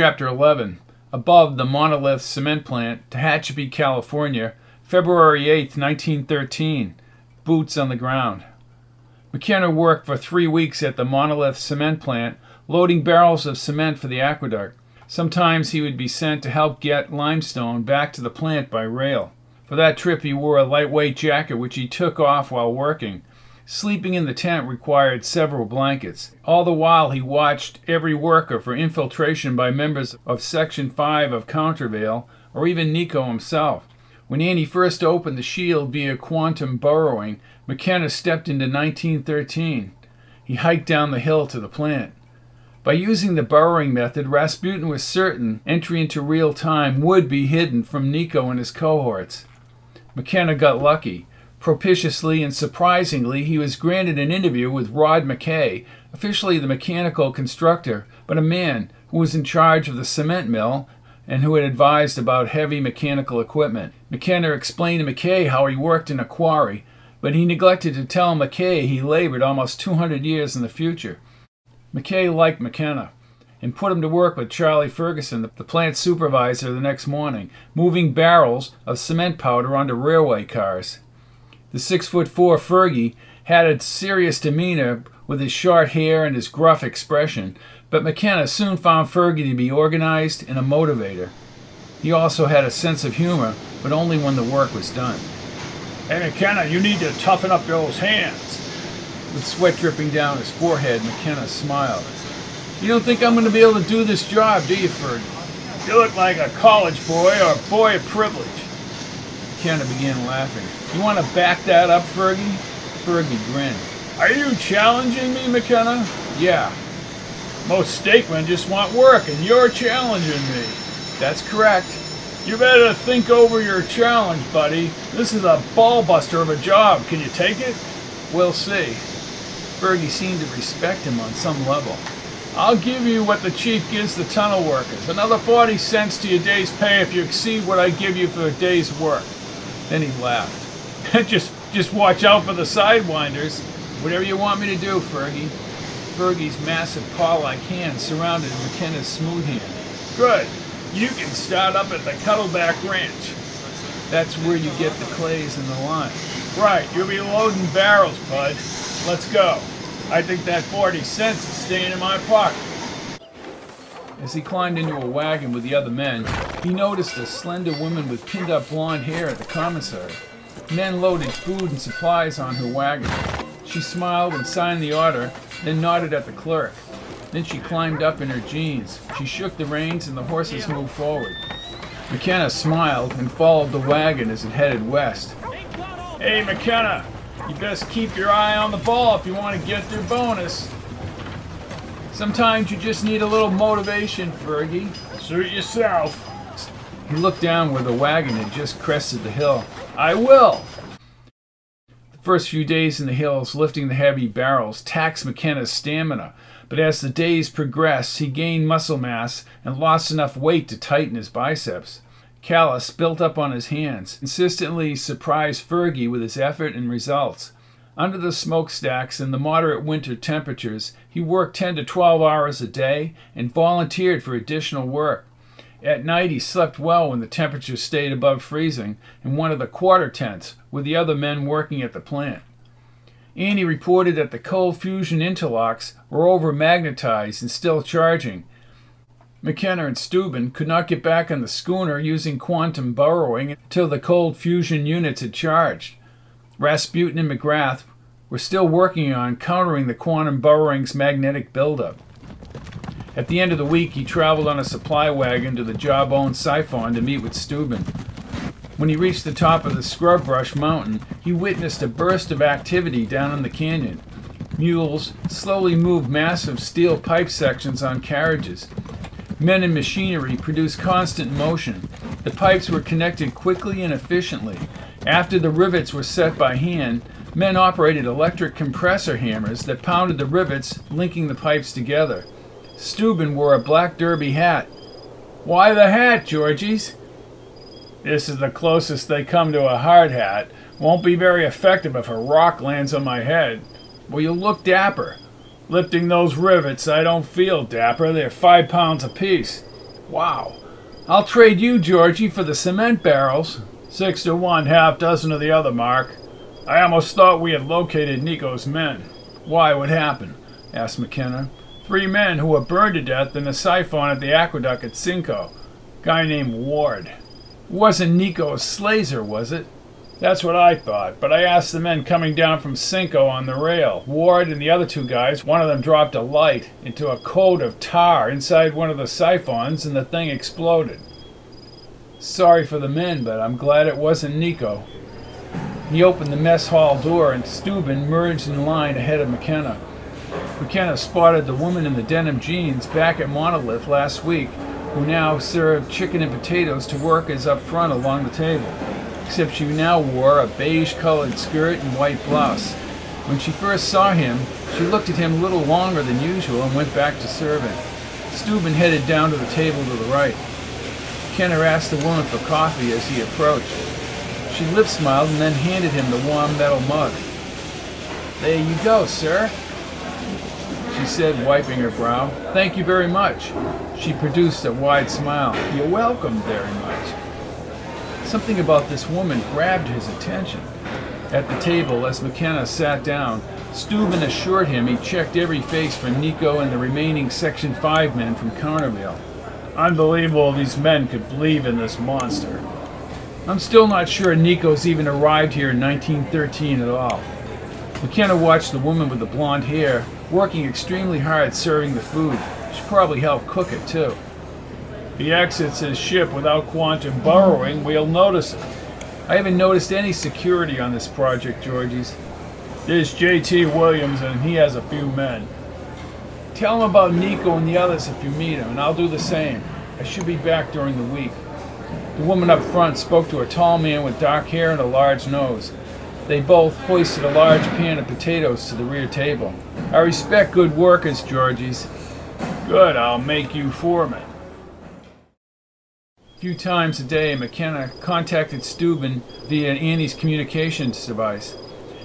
Chapter 11 Above the Monolith Cement Plant, Tehachapi, California, February 8, 1913. Boots on the ground. McKenna worked for three weeks at the Monolith Cement Plant, loading barrels of cement for the aqueduct. Sometimes he would be sent to help get limestone back to the plant by rail. For that trip, he wore a lightweight jacket which he took off while working. Sleeping in the tent required several blankets. All the while, he watched every worker for infiltration by members of Section 5 of Countervail, or even Nieeko himself. When Annie first opened the shield via quantum burrowing, McKenna stepped into 1913. He hiked down the hill to the plant. By using the burrowing method, Rasputin was certain entry into real time would be hidden from Nieeko and his cohorts. McKenna got lucky. Propitiously and surprisingly, he was granted an interview with Rod McKay, officially the mechanical constructor, but a man who was in charge of the cement mill and who had advised about heavy mechanical equipment. McKenna explained to McKay how he worked in a quarry, but he neglected to tell McKay he labored almost 200 years in the future. McKay liked McKenna and put him to work with Charlie Ferguson, the plant supervisor, the next morning, moving barrels of cement powder onto railway cars. The six foot four Fergie had a serious demeanor with his short hair and his gruff expression, but McKenna soon found Fergie to be organized and a motivator. He also had a sense of humor, but only when the work was done. Hey, McKenna, you need to toughen up those hands. With sweat dripping down his forehead, McKenna smiled. You don't think I'm going to be able to do this job, do you, Fergie? You look like a college boy or a boy of privilege. McKenna began laughing. You want to back that up, Fergie? Fergie grinned. Are you challenging me, McKenna? Yeah. Most stakemen just want work, and you're challenging me. That's correct. You better think over your challenge, buddy. This is a ballbuster of a job. Can you take it? We'll see. Fergie seemed to respect him on some level. I'll give you what the chief gives the tunnel workers. Another 40 cents to your day's pay if you exceed what I give you for a day's work. Then he laughed. *laughs* just just watch out for the sidewinders. Whatever you want me to do, Fergie. Fergie's massive paw-like hand surrounded McKenna's smooth hand. Good. You can start up at the Cuddleback Ranch. That's where you get the clays and the lime. Right, you'll be loading barrels, bud. Let's go. I think that 40 cents is staying in my pocket. As he climbed into a wagon with the other men, he noticed a slender woman with pinned up blonde hair at the commissary. Men loaded food and supplies on her wagon. She smiled and signed the order, then nodded at the clerk. Then she climbed up in her jeans. She shook the reins and the horses moved forward. McKenna smiled and followed the wagon as it headed west. Hey, McKenna, you best keep your eye on the ball if you want to get your bonus. Sometimes you just need a little motivation, Fergie. Suit yourself. He looked down where the wagon had just crested the hill. I will. The first few days in the hills, lifting the heavy barrels, taxed McKenna's stamina, but as the days progressed, he gained muscle mass and lost enough weight to tighten his biceps. Callus built up on his hands, consistently surprised Fergie with his effort and results. Under the smokestacks and the moderate winter temperatures, he worked 10 to 12 hours a day and volunteered for additional work. At night, he slept well when the temperature stayed above freezing in one of the quarter tents with the other men working at the plant. Annie reported that the cold fusion interlocks were over magnetized and still charging. McKenna and Steuben could not get back on the schooner using quantum burrowing until the cold fusion units had charged. Rasputin and McGrath were still working on countering the quantum burrowing's magnetic buildup. At the end of the week, he traveled on a supply wagon to the Jawbone Siphon to meet with Steuben. When he reached the top of the Scrub Brush Mountain, he witnessed a burst of activity down in the canyon. Mules slowly moved massive steel pipe sections on carriages. Men and machinery produced constant motion. The pipes were connected quickly and efficiently. After the rivets were set by hand, men operated electric compressor hammers that pounded the rivets, linking the pipes together. Steuben wore a black derby hat. Why the hat, Georgies? This is the closest they come to a hard hat. Won't be very effective if a rock lands on my head. Well, you look dapper. Lifting those rivets, I don't feel dapper. They're five pounds apiece. Wow. I'll trade you, Georgie, for the cement barrels. Six to one, half dozen of the other, Mark. I almost thought we had located Nieeko's men. Why, what happened? asked McKenna. Three men who were burned to death in a siphon at the aqueduct at Cinco. Guy named Ward. Wasn't Nieeko Slazer, was it? That's what I thought, but I asked the men coming down from Cinco on the rail. Ward and the other two guys, one of them dropped a light into a coat of tar inside one of the siphons and the thing exploded. Sorry for the men, but I'm glad it wasn't Nieeko. He opened the mess hall door and Steuben merged in line ahead of McKenna. McKenna spotted the woman in the denim jeans back at Monolith last week, who now served chicken and potatoes to workers up front along the table, except she now wore a beige colored skirt and white blouse. When she first saw him, she looked at him a little longer than usual and went back to serving. Steuben headed down to the table to the right. McKenna asked the woman for coffee as he approached. She lip smiled and then handed him the warm metal mug. There you go, sir she said, wiping her brow. Thank you very much. She produced a wide smile. You're welcome very much. Something about this woman grabbed his attention. At the table, as McKenna sat down, Steuben assured him he checked every face for Nieeko and the remaining Section 5 men from Counterville. Unbelievable these men could believe in this monster. I'm still not sure Nieeko's even arrived here in 1913 at all. McKenna watched the woman with the blonde hair working extremely hard serving the food. She probably helped cook it too. If he exits his ship without quantum burrowing, we'll notice it. I haven't noticed any security on this project, Georgies. There's J.T. Williams, and he has a few men. Tell him about Nieeko and the others if you meet him, and I'll do the same. I should be back during the week. The woman up front spoke to a tall man with dark hair and a large nose. They both hoisted a large pan of potatoes to the rear table. I respect good workers, Georgies. Good, I'll make you foreman. A few times a day, McKenna contacted Steuben via Annie's communications device.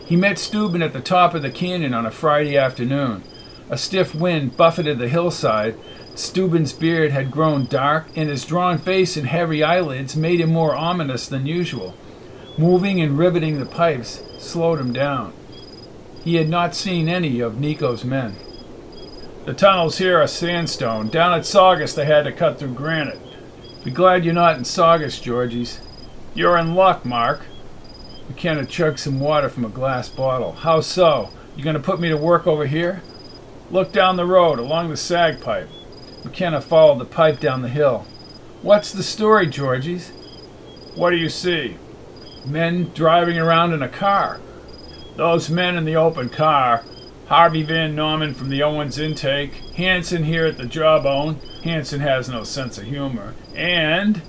He met Steuben at the top of the canyon on a Friday afternoon. A stiff wind buffeted the hillside. Steuben's beard had grown dark, and his drawn face and heavy eyelids made him more ominous than usual. Moving and riveting the pipes slowed him down. He had not seen any of Nieeko's men. The tunnels here are sandstone. Down at Saugus, they had to cut through granite. Be glad you're not in Saugus, Georgies. You're in luck, Mark. McKenna chugged some water from a glass bottle. How so? You gonna put me to work over here? Look down the road, along the sag pipe. McKenna followed the pipe down the hill. What's the story, Georgies? What do you see? Men driving around in a car. Those men in the open car Harvey Van Norman from the Owens Intake, Hanson here at the Jawbone. Hanson has no sense of humor. And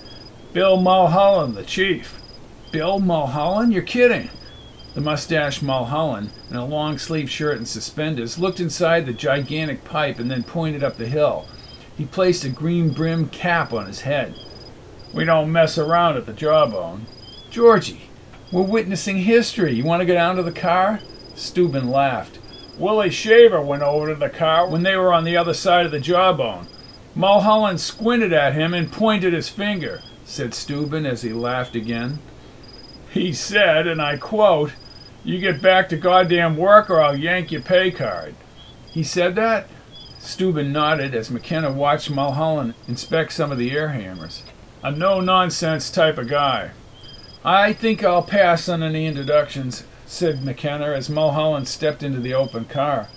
Bill Mulholland, the chief. Bill Mulholland? You're kidding. The mustached Mulholland, in a long sleeved shirt and suspenders, looked inside the gigantic pipe and then pointed up the hill. He placed a green brimmed cap on his head. We don't mess around at the Jawbone. Georgie, we're witnessing history. You want to go down to the car? Steuben laughed. Willie Shaver went over to the car when they were on the other side of the jawbone. Mulholland squinted at him and pointed his finger, said Steuben as he laughed again. He said, and I quote, You get back to goddamn work or I'll yank your pay card. He said that? Steuben nodded as McKenna watched Mulholland inspect some of the air hammers. A no nonsense type of guy. I think I'll pass on any introductions, said McKenna as Mulholland stepped into the open car.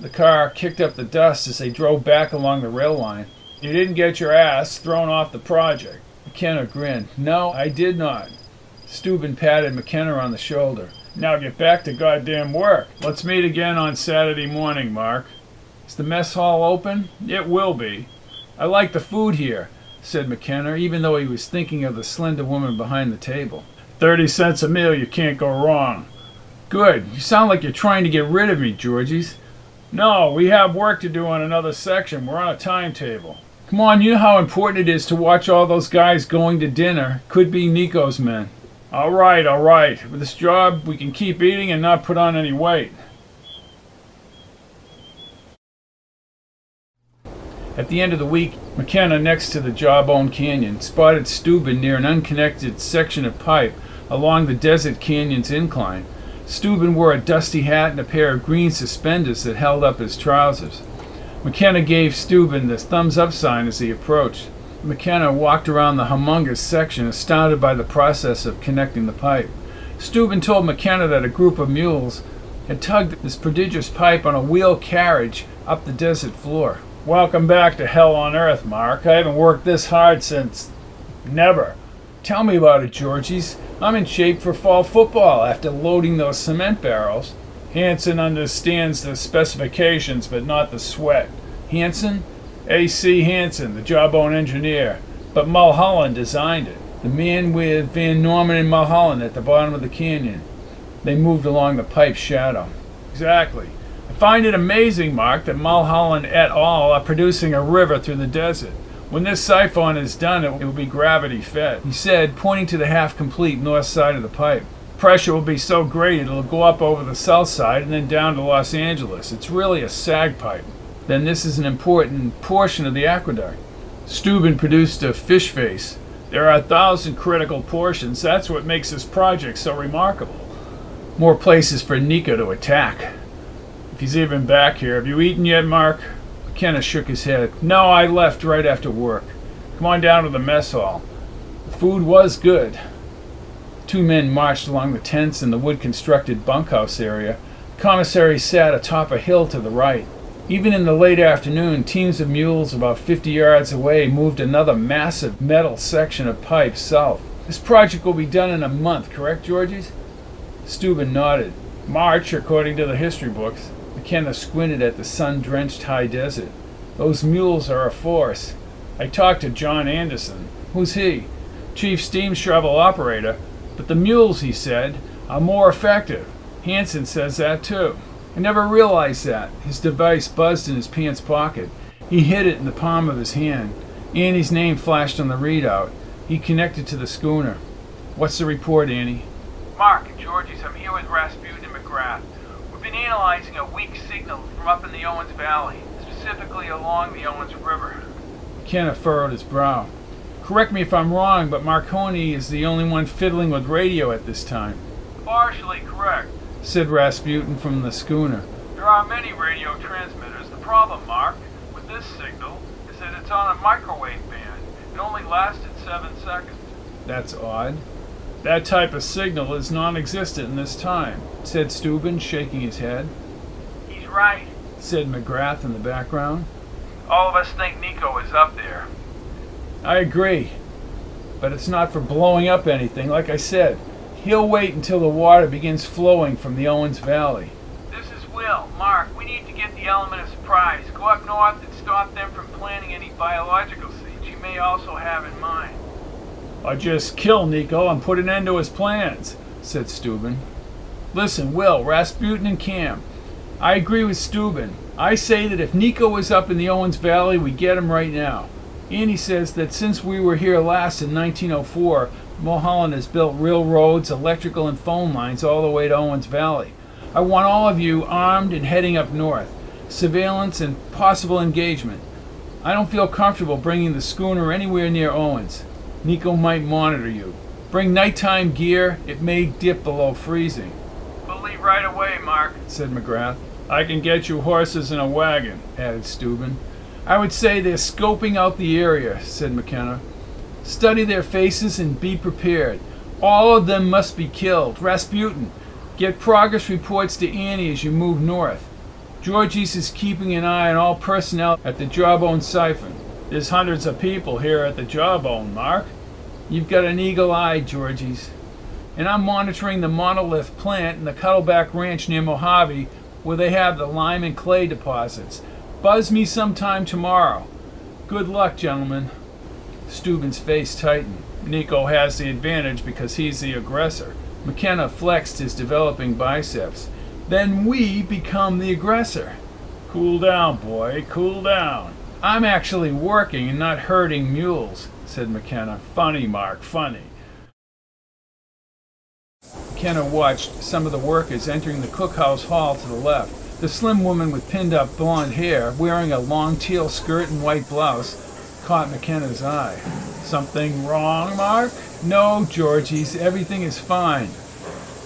The car kicked up the dust as they drove back along the rail line. You didn't get your ass thrown off the project. McKenna grinned. No, I did not. Steuben patted McKenna on the shoulder. Now get back to goddamn work. Let's meet again on Saturday morning, Mark. Is the mess hall open? It will be. I like the food here, said McKenna, even though he was thinking of the slender woman behind the table. Thirty cents a meal, you can't go wrong. Good. You sound like you're trying to get rid of me, Georgies. No, we have work to do on another section. We're on a timetable. Come on, you know how important it is to watch all those guys going to dinner. Could be Nieeko's men. All right, all right. With this job, we can keep eating and not put on any weight. At the end of the week, McKenna, next to the Jawbone Canyon, spotted Steuben near an unconnected section of pipe along the Desert Canyon's incline. Steuben wore a dusty hat and a pair of green suspenders that held up his trousers. McKenna gave Steuben the thumbs up sign as he approached. McKenna walked around the humongous section, astounded by the process of connecting the pipe. Steuben told McKenna that a group of mules had tugged this prodigious pipe on a wheel carriage up the desert floor. Welcome back to hell on earth, Mark. I haven't worked this hard since. never. Tell me about it, Georgies. I'm in shape for fall football after loading those cement barrels. Hanson understands the specifications, but not the sweat. Hanson? A.C. Hanson, the jawbone engineer. But Mulholland designed it. The man with Van Norman and Mulholland at the bottom of the canyon. They moved along the pipe's shadow. Exactly. Find it amazing, Mark, that Mulholland et al. are producing a river through the desert. When this siphon is done, it will be gravity fed. He said, pointing to the half complete north side of the pipe. Pressure will be so great it'll go up over the south side and then down to Los Angeles. It's really a sag pipe. Then this is an important portion of the aqueduct. Steuben produced a fish face. There are a thousand critical portions. That's what makes this project so remarkable. More places for Nieeko to attack. If he's even back here. Have you eaten yet, Mark? McKenna shook his head. No, I left right after work. Come on down to the mess hall. The food was good. Two men marched along the tents in the wood constructed bunkhouse area. The commissary sat atop a hill to the right. Even in the late afternoon, teams of mules about 50 yards away moved another massive metal section of pipe south. This project will be done in a month, correct, Georgies? Steuben nodded. March, according to the history books. McKenna squinted at the sun drenched high desert. Those mules are a force. I talked to John Anderson. Who's he? Chief steam shovel operator. But the mules, he said, are more effective. Hanson says that too. I never realized that. His device buzzed in his pants pocket. He hid it in the palm of his hand. Annie's name flashed on the readout. He connected to the schooner. What's the report, Annie? Mark and Georgies, I'm here with Rasputin and McGrath. We've been analyzing a weak signal from up in the Owens Valley, specifically along the Owens River. McKenna furrowed his brow. Correct me if I'm wrong, but Marconi is the only one fiddling with radio at this time, Partially correct. said Rasputin from the schooner. There are many radio transmitters. The problem, Mark, with this signal is that it's on a microwave band. It only lasted seven seconds. That's odd. That type of signal is non existent in this time, said Steuben, shaking his head. He's right. Said McGrath in the background. All of us think Nieeko is up there. I agree. But it's not for blowing up anything, like I said. He'll wait until the water begins flowing from the Owens Valley. This is Will. Mark, we need to get the element of surprise. Go up north and stop them from planting any biological seeds you may also have in mind. Or just kill Nieeko and put an end to his plans, said Steuben. Listen, Will, Rasputin and Cam. I agree with Steuben. I say that if Nieeko was up in the Owens Valley, we get him right now. Andy says that since we were here last in 1904, Mulholland has built real roads, electrical, and phone lines all the way to Owens Valley. I want all of you armed and heading up north. Surveillance and possible engagement. I don't feel comfortable bringing the schooner anywhere near Owens. Nieeko might monitor you. Bring nighttime gear, it may dip below freezing, right away, Mark. said McGrath. I can get you horses and a wagon, added Steuben. I would say they're scoping out the area, said McKenna. Study their faces and be prepared. All of them must be killed. Rasputin, get progress reports to Annie as you move north. Georgie's is keeping an eye on all personnel at the Jawbone Siphon. There's hundreds of people here at the Jawbone, Mark. You've got an eagle eye, Georgie's. And I'm monitoring the monolith plant in the Cuddeback Ranch near Mojave, where they have the lime and clay deposits. Buzz me sometime tomorrow. Good luck, gentlemen. Steuben's face tightened. Nieeko has the advantage because he's the aggressor. McKenna flexed his developing biceps. Then we become the aggressor. Cool down, boy, cool down. I'm actually working and not herding mules, said McKenna. Funny, Mark, funny. McKenna watched some of the workers entering the cookhouse hall to the left. The slim woman with pinned up blonde hair, wearing a long teal skirt and white blouse, caught McKenna's eye. Something wrong, Mark? No, Georgies, everything is fine.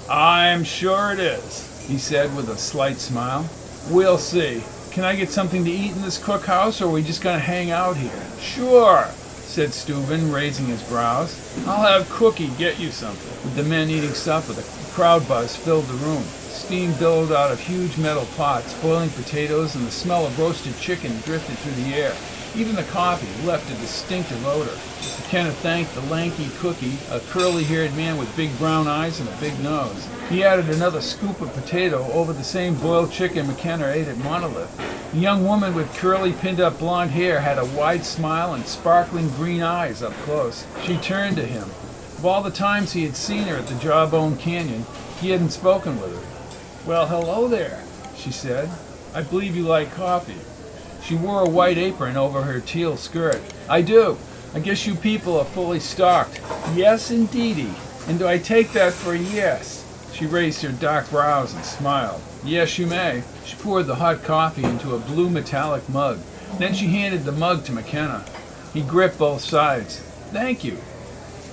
I'm sure it is, he said with a slight smile. We'll see. Can I get something to eat in this cookhouse, or are we just going to hang out here? Sure, said Steuben, raising his brows. I'll have Cookie get you something. With the men eating supper, the crowd buzz filled the room. Steam billowed out of huge metal pots, boiling potatoes, and the smell of roasted chicken drifted through the air. Even the coffee left a distinctive odor. McKenna thanked the lanky cookie, a curly-haired man with big brown eyes and a big nose. He added another scoop of potato over the same boiled chicken McKenna ate at Monolith. The young woman with curly, pinned-up blonde hair had a wide smile and sparkling green eyes up close. She turned to him. Of all the times he had seen her at the Jawbone Canyon, he hadn't spoken with her. Well, hello there, she said. I believe you like coffee. She wore a white apron over her teal skirt. I do. I guess you people are fully stocked. Yes, indeedy. And do I take that for a yes? She raised her dark brows and smiled. Yes, you may. She poured the hot coffee into a blue metallic mug. Then she handed the mug to McKenna. He gripped both sides. Thank you.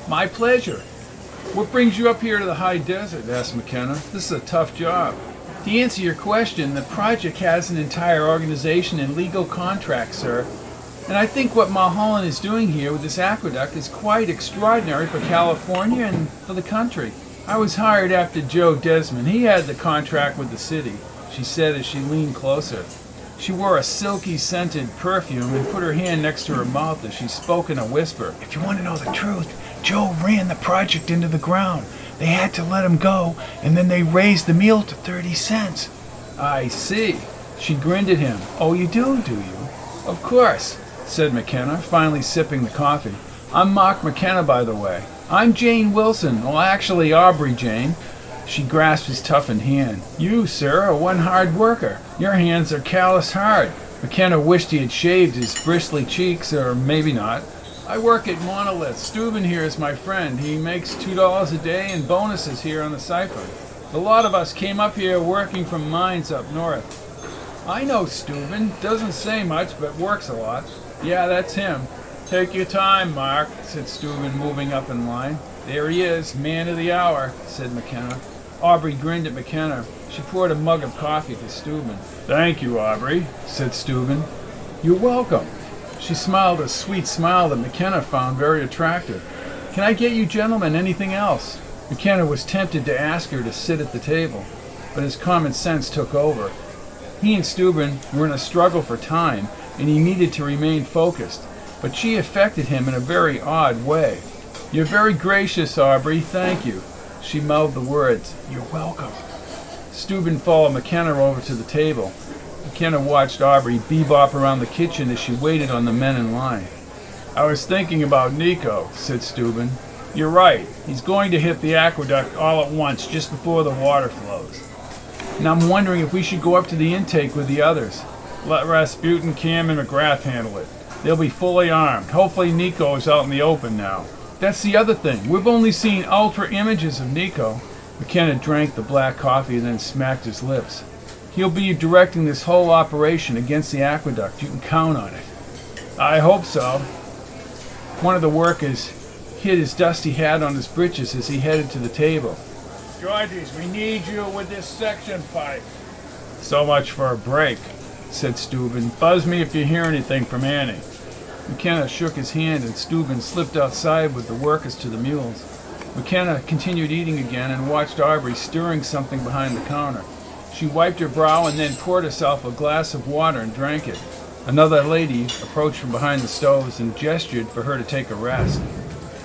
My pleasure. What brings you up here to the high desert? asked McKenna. This is a tough job. To answer your question, the project has an entire organization and legal contract, sir. And I think what Mulholland is doing here with this aqueduct is quite extraordinary for California and for the country. I was hired after Joe Desmond. He had the contract with the city, she said as she leaned closer. She wore a silky scented perfume and put her hand next to her mouth as she spoke in a whisper. If you want to know the truth, Joe ran the project into the ground. They had to let him go, and then they raised the meal to 30 cents. I see. She grinned at him. Oh, you do, do you? Of course, said McKenna, finally sipping the coffee. I'm Mark McKenna, by the way. I'm Jane Wilson. Well, actually, Aubrey Jane. She grasped his toughened hand. You, sir, are one hard worker. Your hands are callous hard. McKenna wished he had shaved his bristly cheeks, or maybe not. I work at Monolith. Steuben here is my friend. He makes two dollars a day and bonuses here on the cipher. A lot of us came up here working from mines up north. I know Steuben. Doesn't say much, but works a lot. Yeah, that's him. Take your time, Mark, said Steuben, moving up in line. There he is, man of the hour, said McKenna. Aubrey grinned at McKenna. She poured a mug of coffee for Steuben. Thank you, Aubrey, said Steuben. You're welcome. She smiled a sweet smile that McKenna found very attractive. Can I get you gentlemen anything else? McKenna was tempted to ask her to sit at the table, but his common sense took over. He and Steuben were in a struggle for time, and he needed to remain focused, but she affected him in a very odd way. You're very gracious, Aubrey, thank you. She mouthed the words, You're welcome. Steuben followed McKenna over to the table. McKenna watched Aubrey bebop around the kitchen as she waited on the men in line. I was thinking about Nieeko, said Steuben. You're right. He's going to hit the aqueduct all at once just before the water flows. And I'm wondering if we should go up to the intake with the others. Let Rasputin, Cam, and McGrath handle it. They'll be fully armed. Hopefully Nieeko is out in the open now. That's the other thing. We've only seen ultra images of Nieeko. McKenna drank the black coffee and then smacked his lips. He'll be directing this whole operation against the aqueduct. You can count on it. I hope so. One of the workers hid his dusty hat on his breeches as he headed to the table. Georges, we need you with this section pipe. So much for a break, said Steuben. Buzz me if you hear anything from Annie. McKenna shook his hand and Steuben slipped outside with the workers to the mules. McKenna continued eating again and watched Aubrey stirring something behind the counter. She wiped her brow and then poured herself a glass of water and drank it. Another lady approached from behind the stoves and gestured for her to take a rest.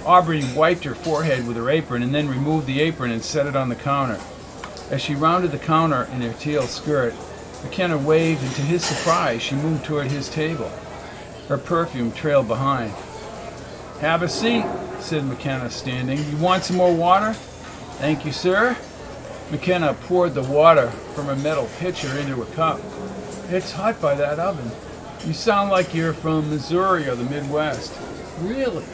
Aubrey wiped her forehead with her apron and then removed the apron and set it on the counter. As she rounded the counter in her teal skirt, McKenna waved, and to his surprise, she moved toward his table. Her perfume trailed behind. Have a seat, said McKenna, standing. You want some more water? Thank you, sir. McKenna poured the water from a metal pitcher into a cup. It's hot by that oven. You sound like you're from Missouri or the Midwest. Really?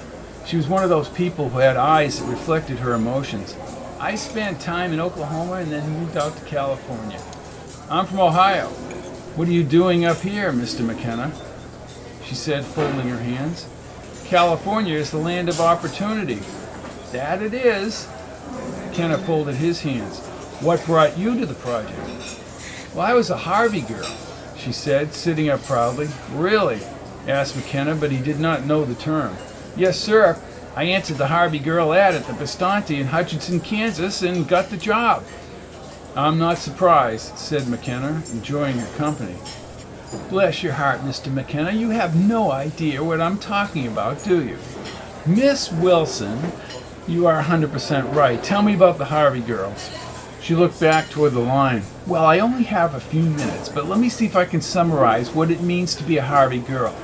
She was one of those people who had eyes that reflected her emotions. I spent time in Oklahoma and then moved out to California. I'm from Ohio. What are you doing up here, Mr. McKenna? She said, folding her hands. California is the land of opportunity. That it is. McKenna folded his hands. What brought you to the project? Well, I was a Harvey girl, she said, sitting up proudly. Really? asked McKenna, but he did not know the term. Yes, sir. I answered the Harvey girl ad at the Bisonte in Hutchinson, Kansas, and got the job. I'm not surprised, said McKenna, enjoying her company. Bless your heart, Mr. McKenna, you have no idea what I'm talking about, do you? Miss Wilson, you are 100% right. Tell me about the Harvey girls. She looked back toward the line. Well, I only have a few minutes, but let me see if I can summarize what it means to be a Harvey girl.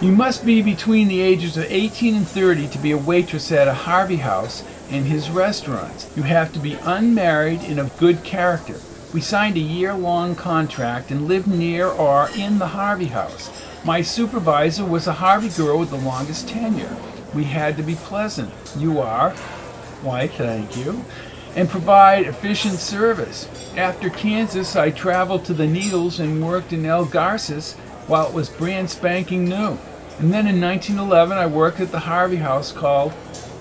You must be between the ages of 18 and 30 to be a waitress at a Harvey house and his restaurants. You have to be unmarried and of good character. We signed a year long contract and lived near or in the Harvey house. My supervisor was a Harvey girl with the longest tenure. We had to be pleasant. You are? Why, thank you. And provide efficient service. After Kansas, I traveled to the Needles and worked in El Garces while it was brand spanking new. And then in 1911, I worked at the Harvey house called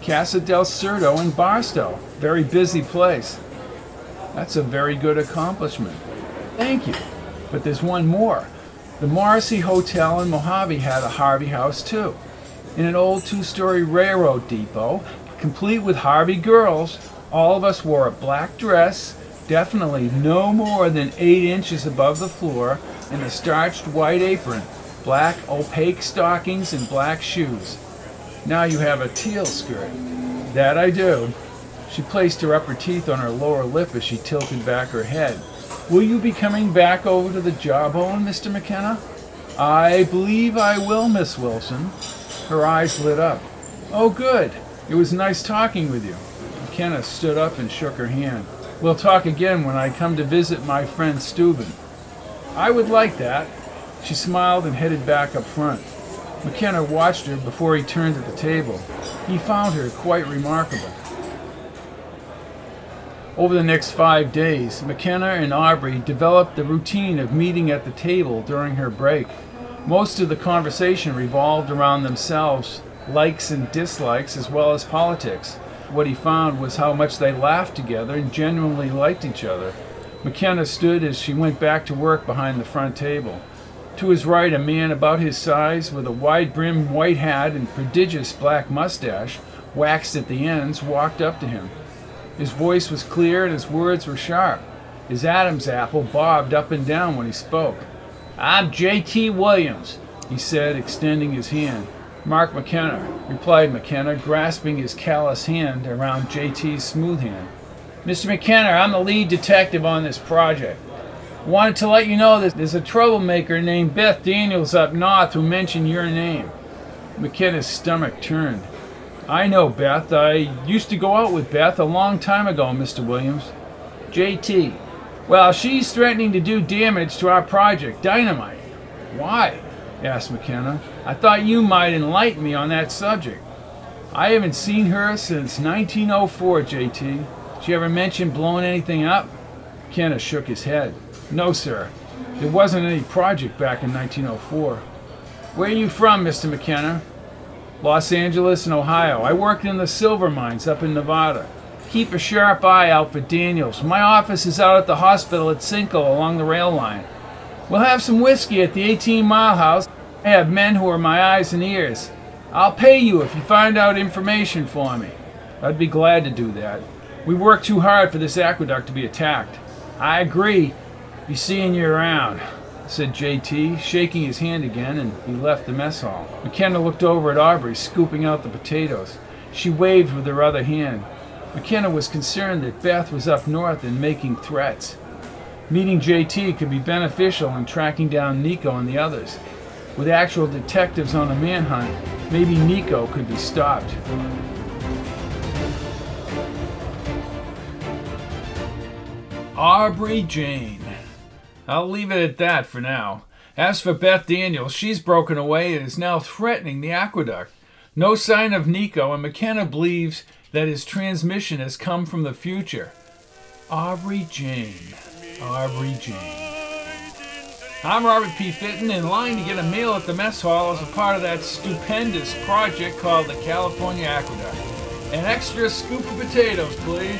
Casa del Desierto in Barstow. Very busy place. That's a very good accomplishment. Thank you. But there's one more. The Morrissey Hotel in Mojave had a Harvey house too. In an old two story railroad depot, complete with Harvey girls, all of us wore a black dress, definitely no more than eight inches above the floor, and a starched white apron, black opaque stockings, and black shoes. Now you have a teal skirt. That I do. She placed her upper teeth on her lower lip as she tilted back her head. Will you be coming back over to the jawbone, Mr. McKenna? I believe I will, Miss Wilson. Her eyes lit up. Oh, good. It was nice talking with you. McKenna stood up and shook her hand. We'll talk again when I come to visit my friend Steuben. I would like that. She smiled and headed back up front. McKenna watched her before he turned to the table. He found her quite remarkable. Over the next five days, McKenna and Aubrey developed the routine of meeting at the table during her break. Most of the conversation revolved around themselves, likes and dislikes, as well as politics. What he found was how much they laughed together and genuinely liked each other. McKenna stood as she went back to work behind the front table. To his right, a man about his size, with a wide brimmed white hat and prodigious black mustache, waxed at the ends, walked up to him. His voice was clear and his words were sharp. His Adam's apple bobbed up and down when he spoke. I'm J.T. Williams, he said, extending his hand. Mark McKenna, replied McKenna, grasping his callous hand around J.T.'s smooth hand. Mr. McKenna, I'm the lead detective on this project. Wanted to let you know that there's a troublemaker named Beth Daniels up north who mentioned your name. McKenna's stomach turned. I know Beth. I used to go out with Beth a long time ago, Mr. Williams. JT. Well, she's threatening to do damage to our project, Dynamite. Why? asked McKenna. I thought you might enlighten me on that subject. I haven't seen her since 1904, JT. She ever mentioned blowing anything up? McKenna shook his head. No, sir. There wasn't any project back in 1904. Where are you from, Mr. McKenna? Los Angeles and Ohio. I worked in the silver mines up in Nevada. Keep a sharp eye out for Daniels. My office is out at the hospital at Cinco along the rail line. We'll have some whiskey at the 18 Mile House. I have men who are my eyes and ears. I'll pay you if you find out information for me. I'd be glad to do that. We worked too hard for this aqueduct to be attacked. I agree. Be seeing you around, said JT, shaking his hand again, and he left the mess hall. McKenna looked over at Aubrey, scooping out the potatoes. She waved with her other hand. McKenna was concerned that Beth was up north and making threats. Meeting JT could be beneficial in tracking down Nieeko and the others. With actual detectives on a manhunt, maybe Nieeko could be stopped. Aubrey Jane. I'll leave it at that for now. As for Beth Daniels, she's broken away and is now threatening the aqueduct. No sign of Nieeko, and McKenna believes that his transmission has come from the future. Aubrey Jane. Aubrey Jane. I'm Robert P. Fitton, in line to get a meal at the mess hall as a part of that stupendous project called the California Aqueduct. An extra scoop of potatoes, please.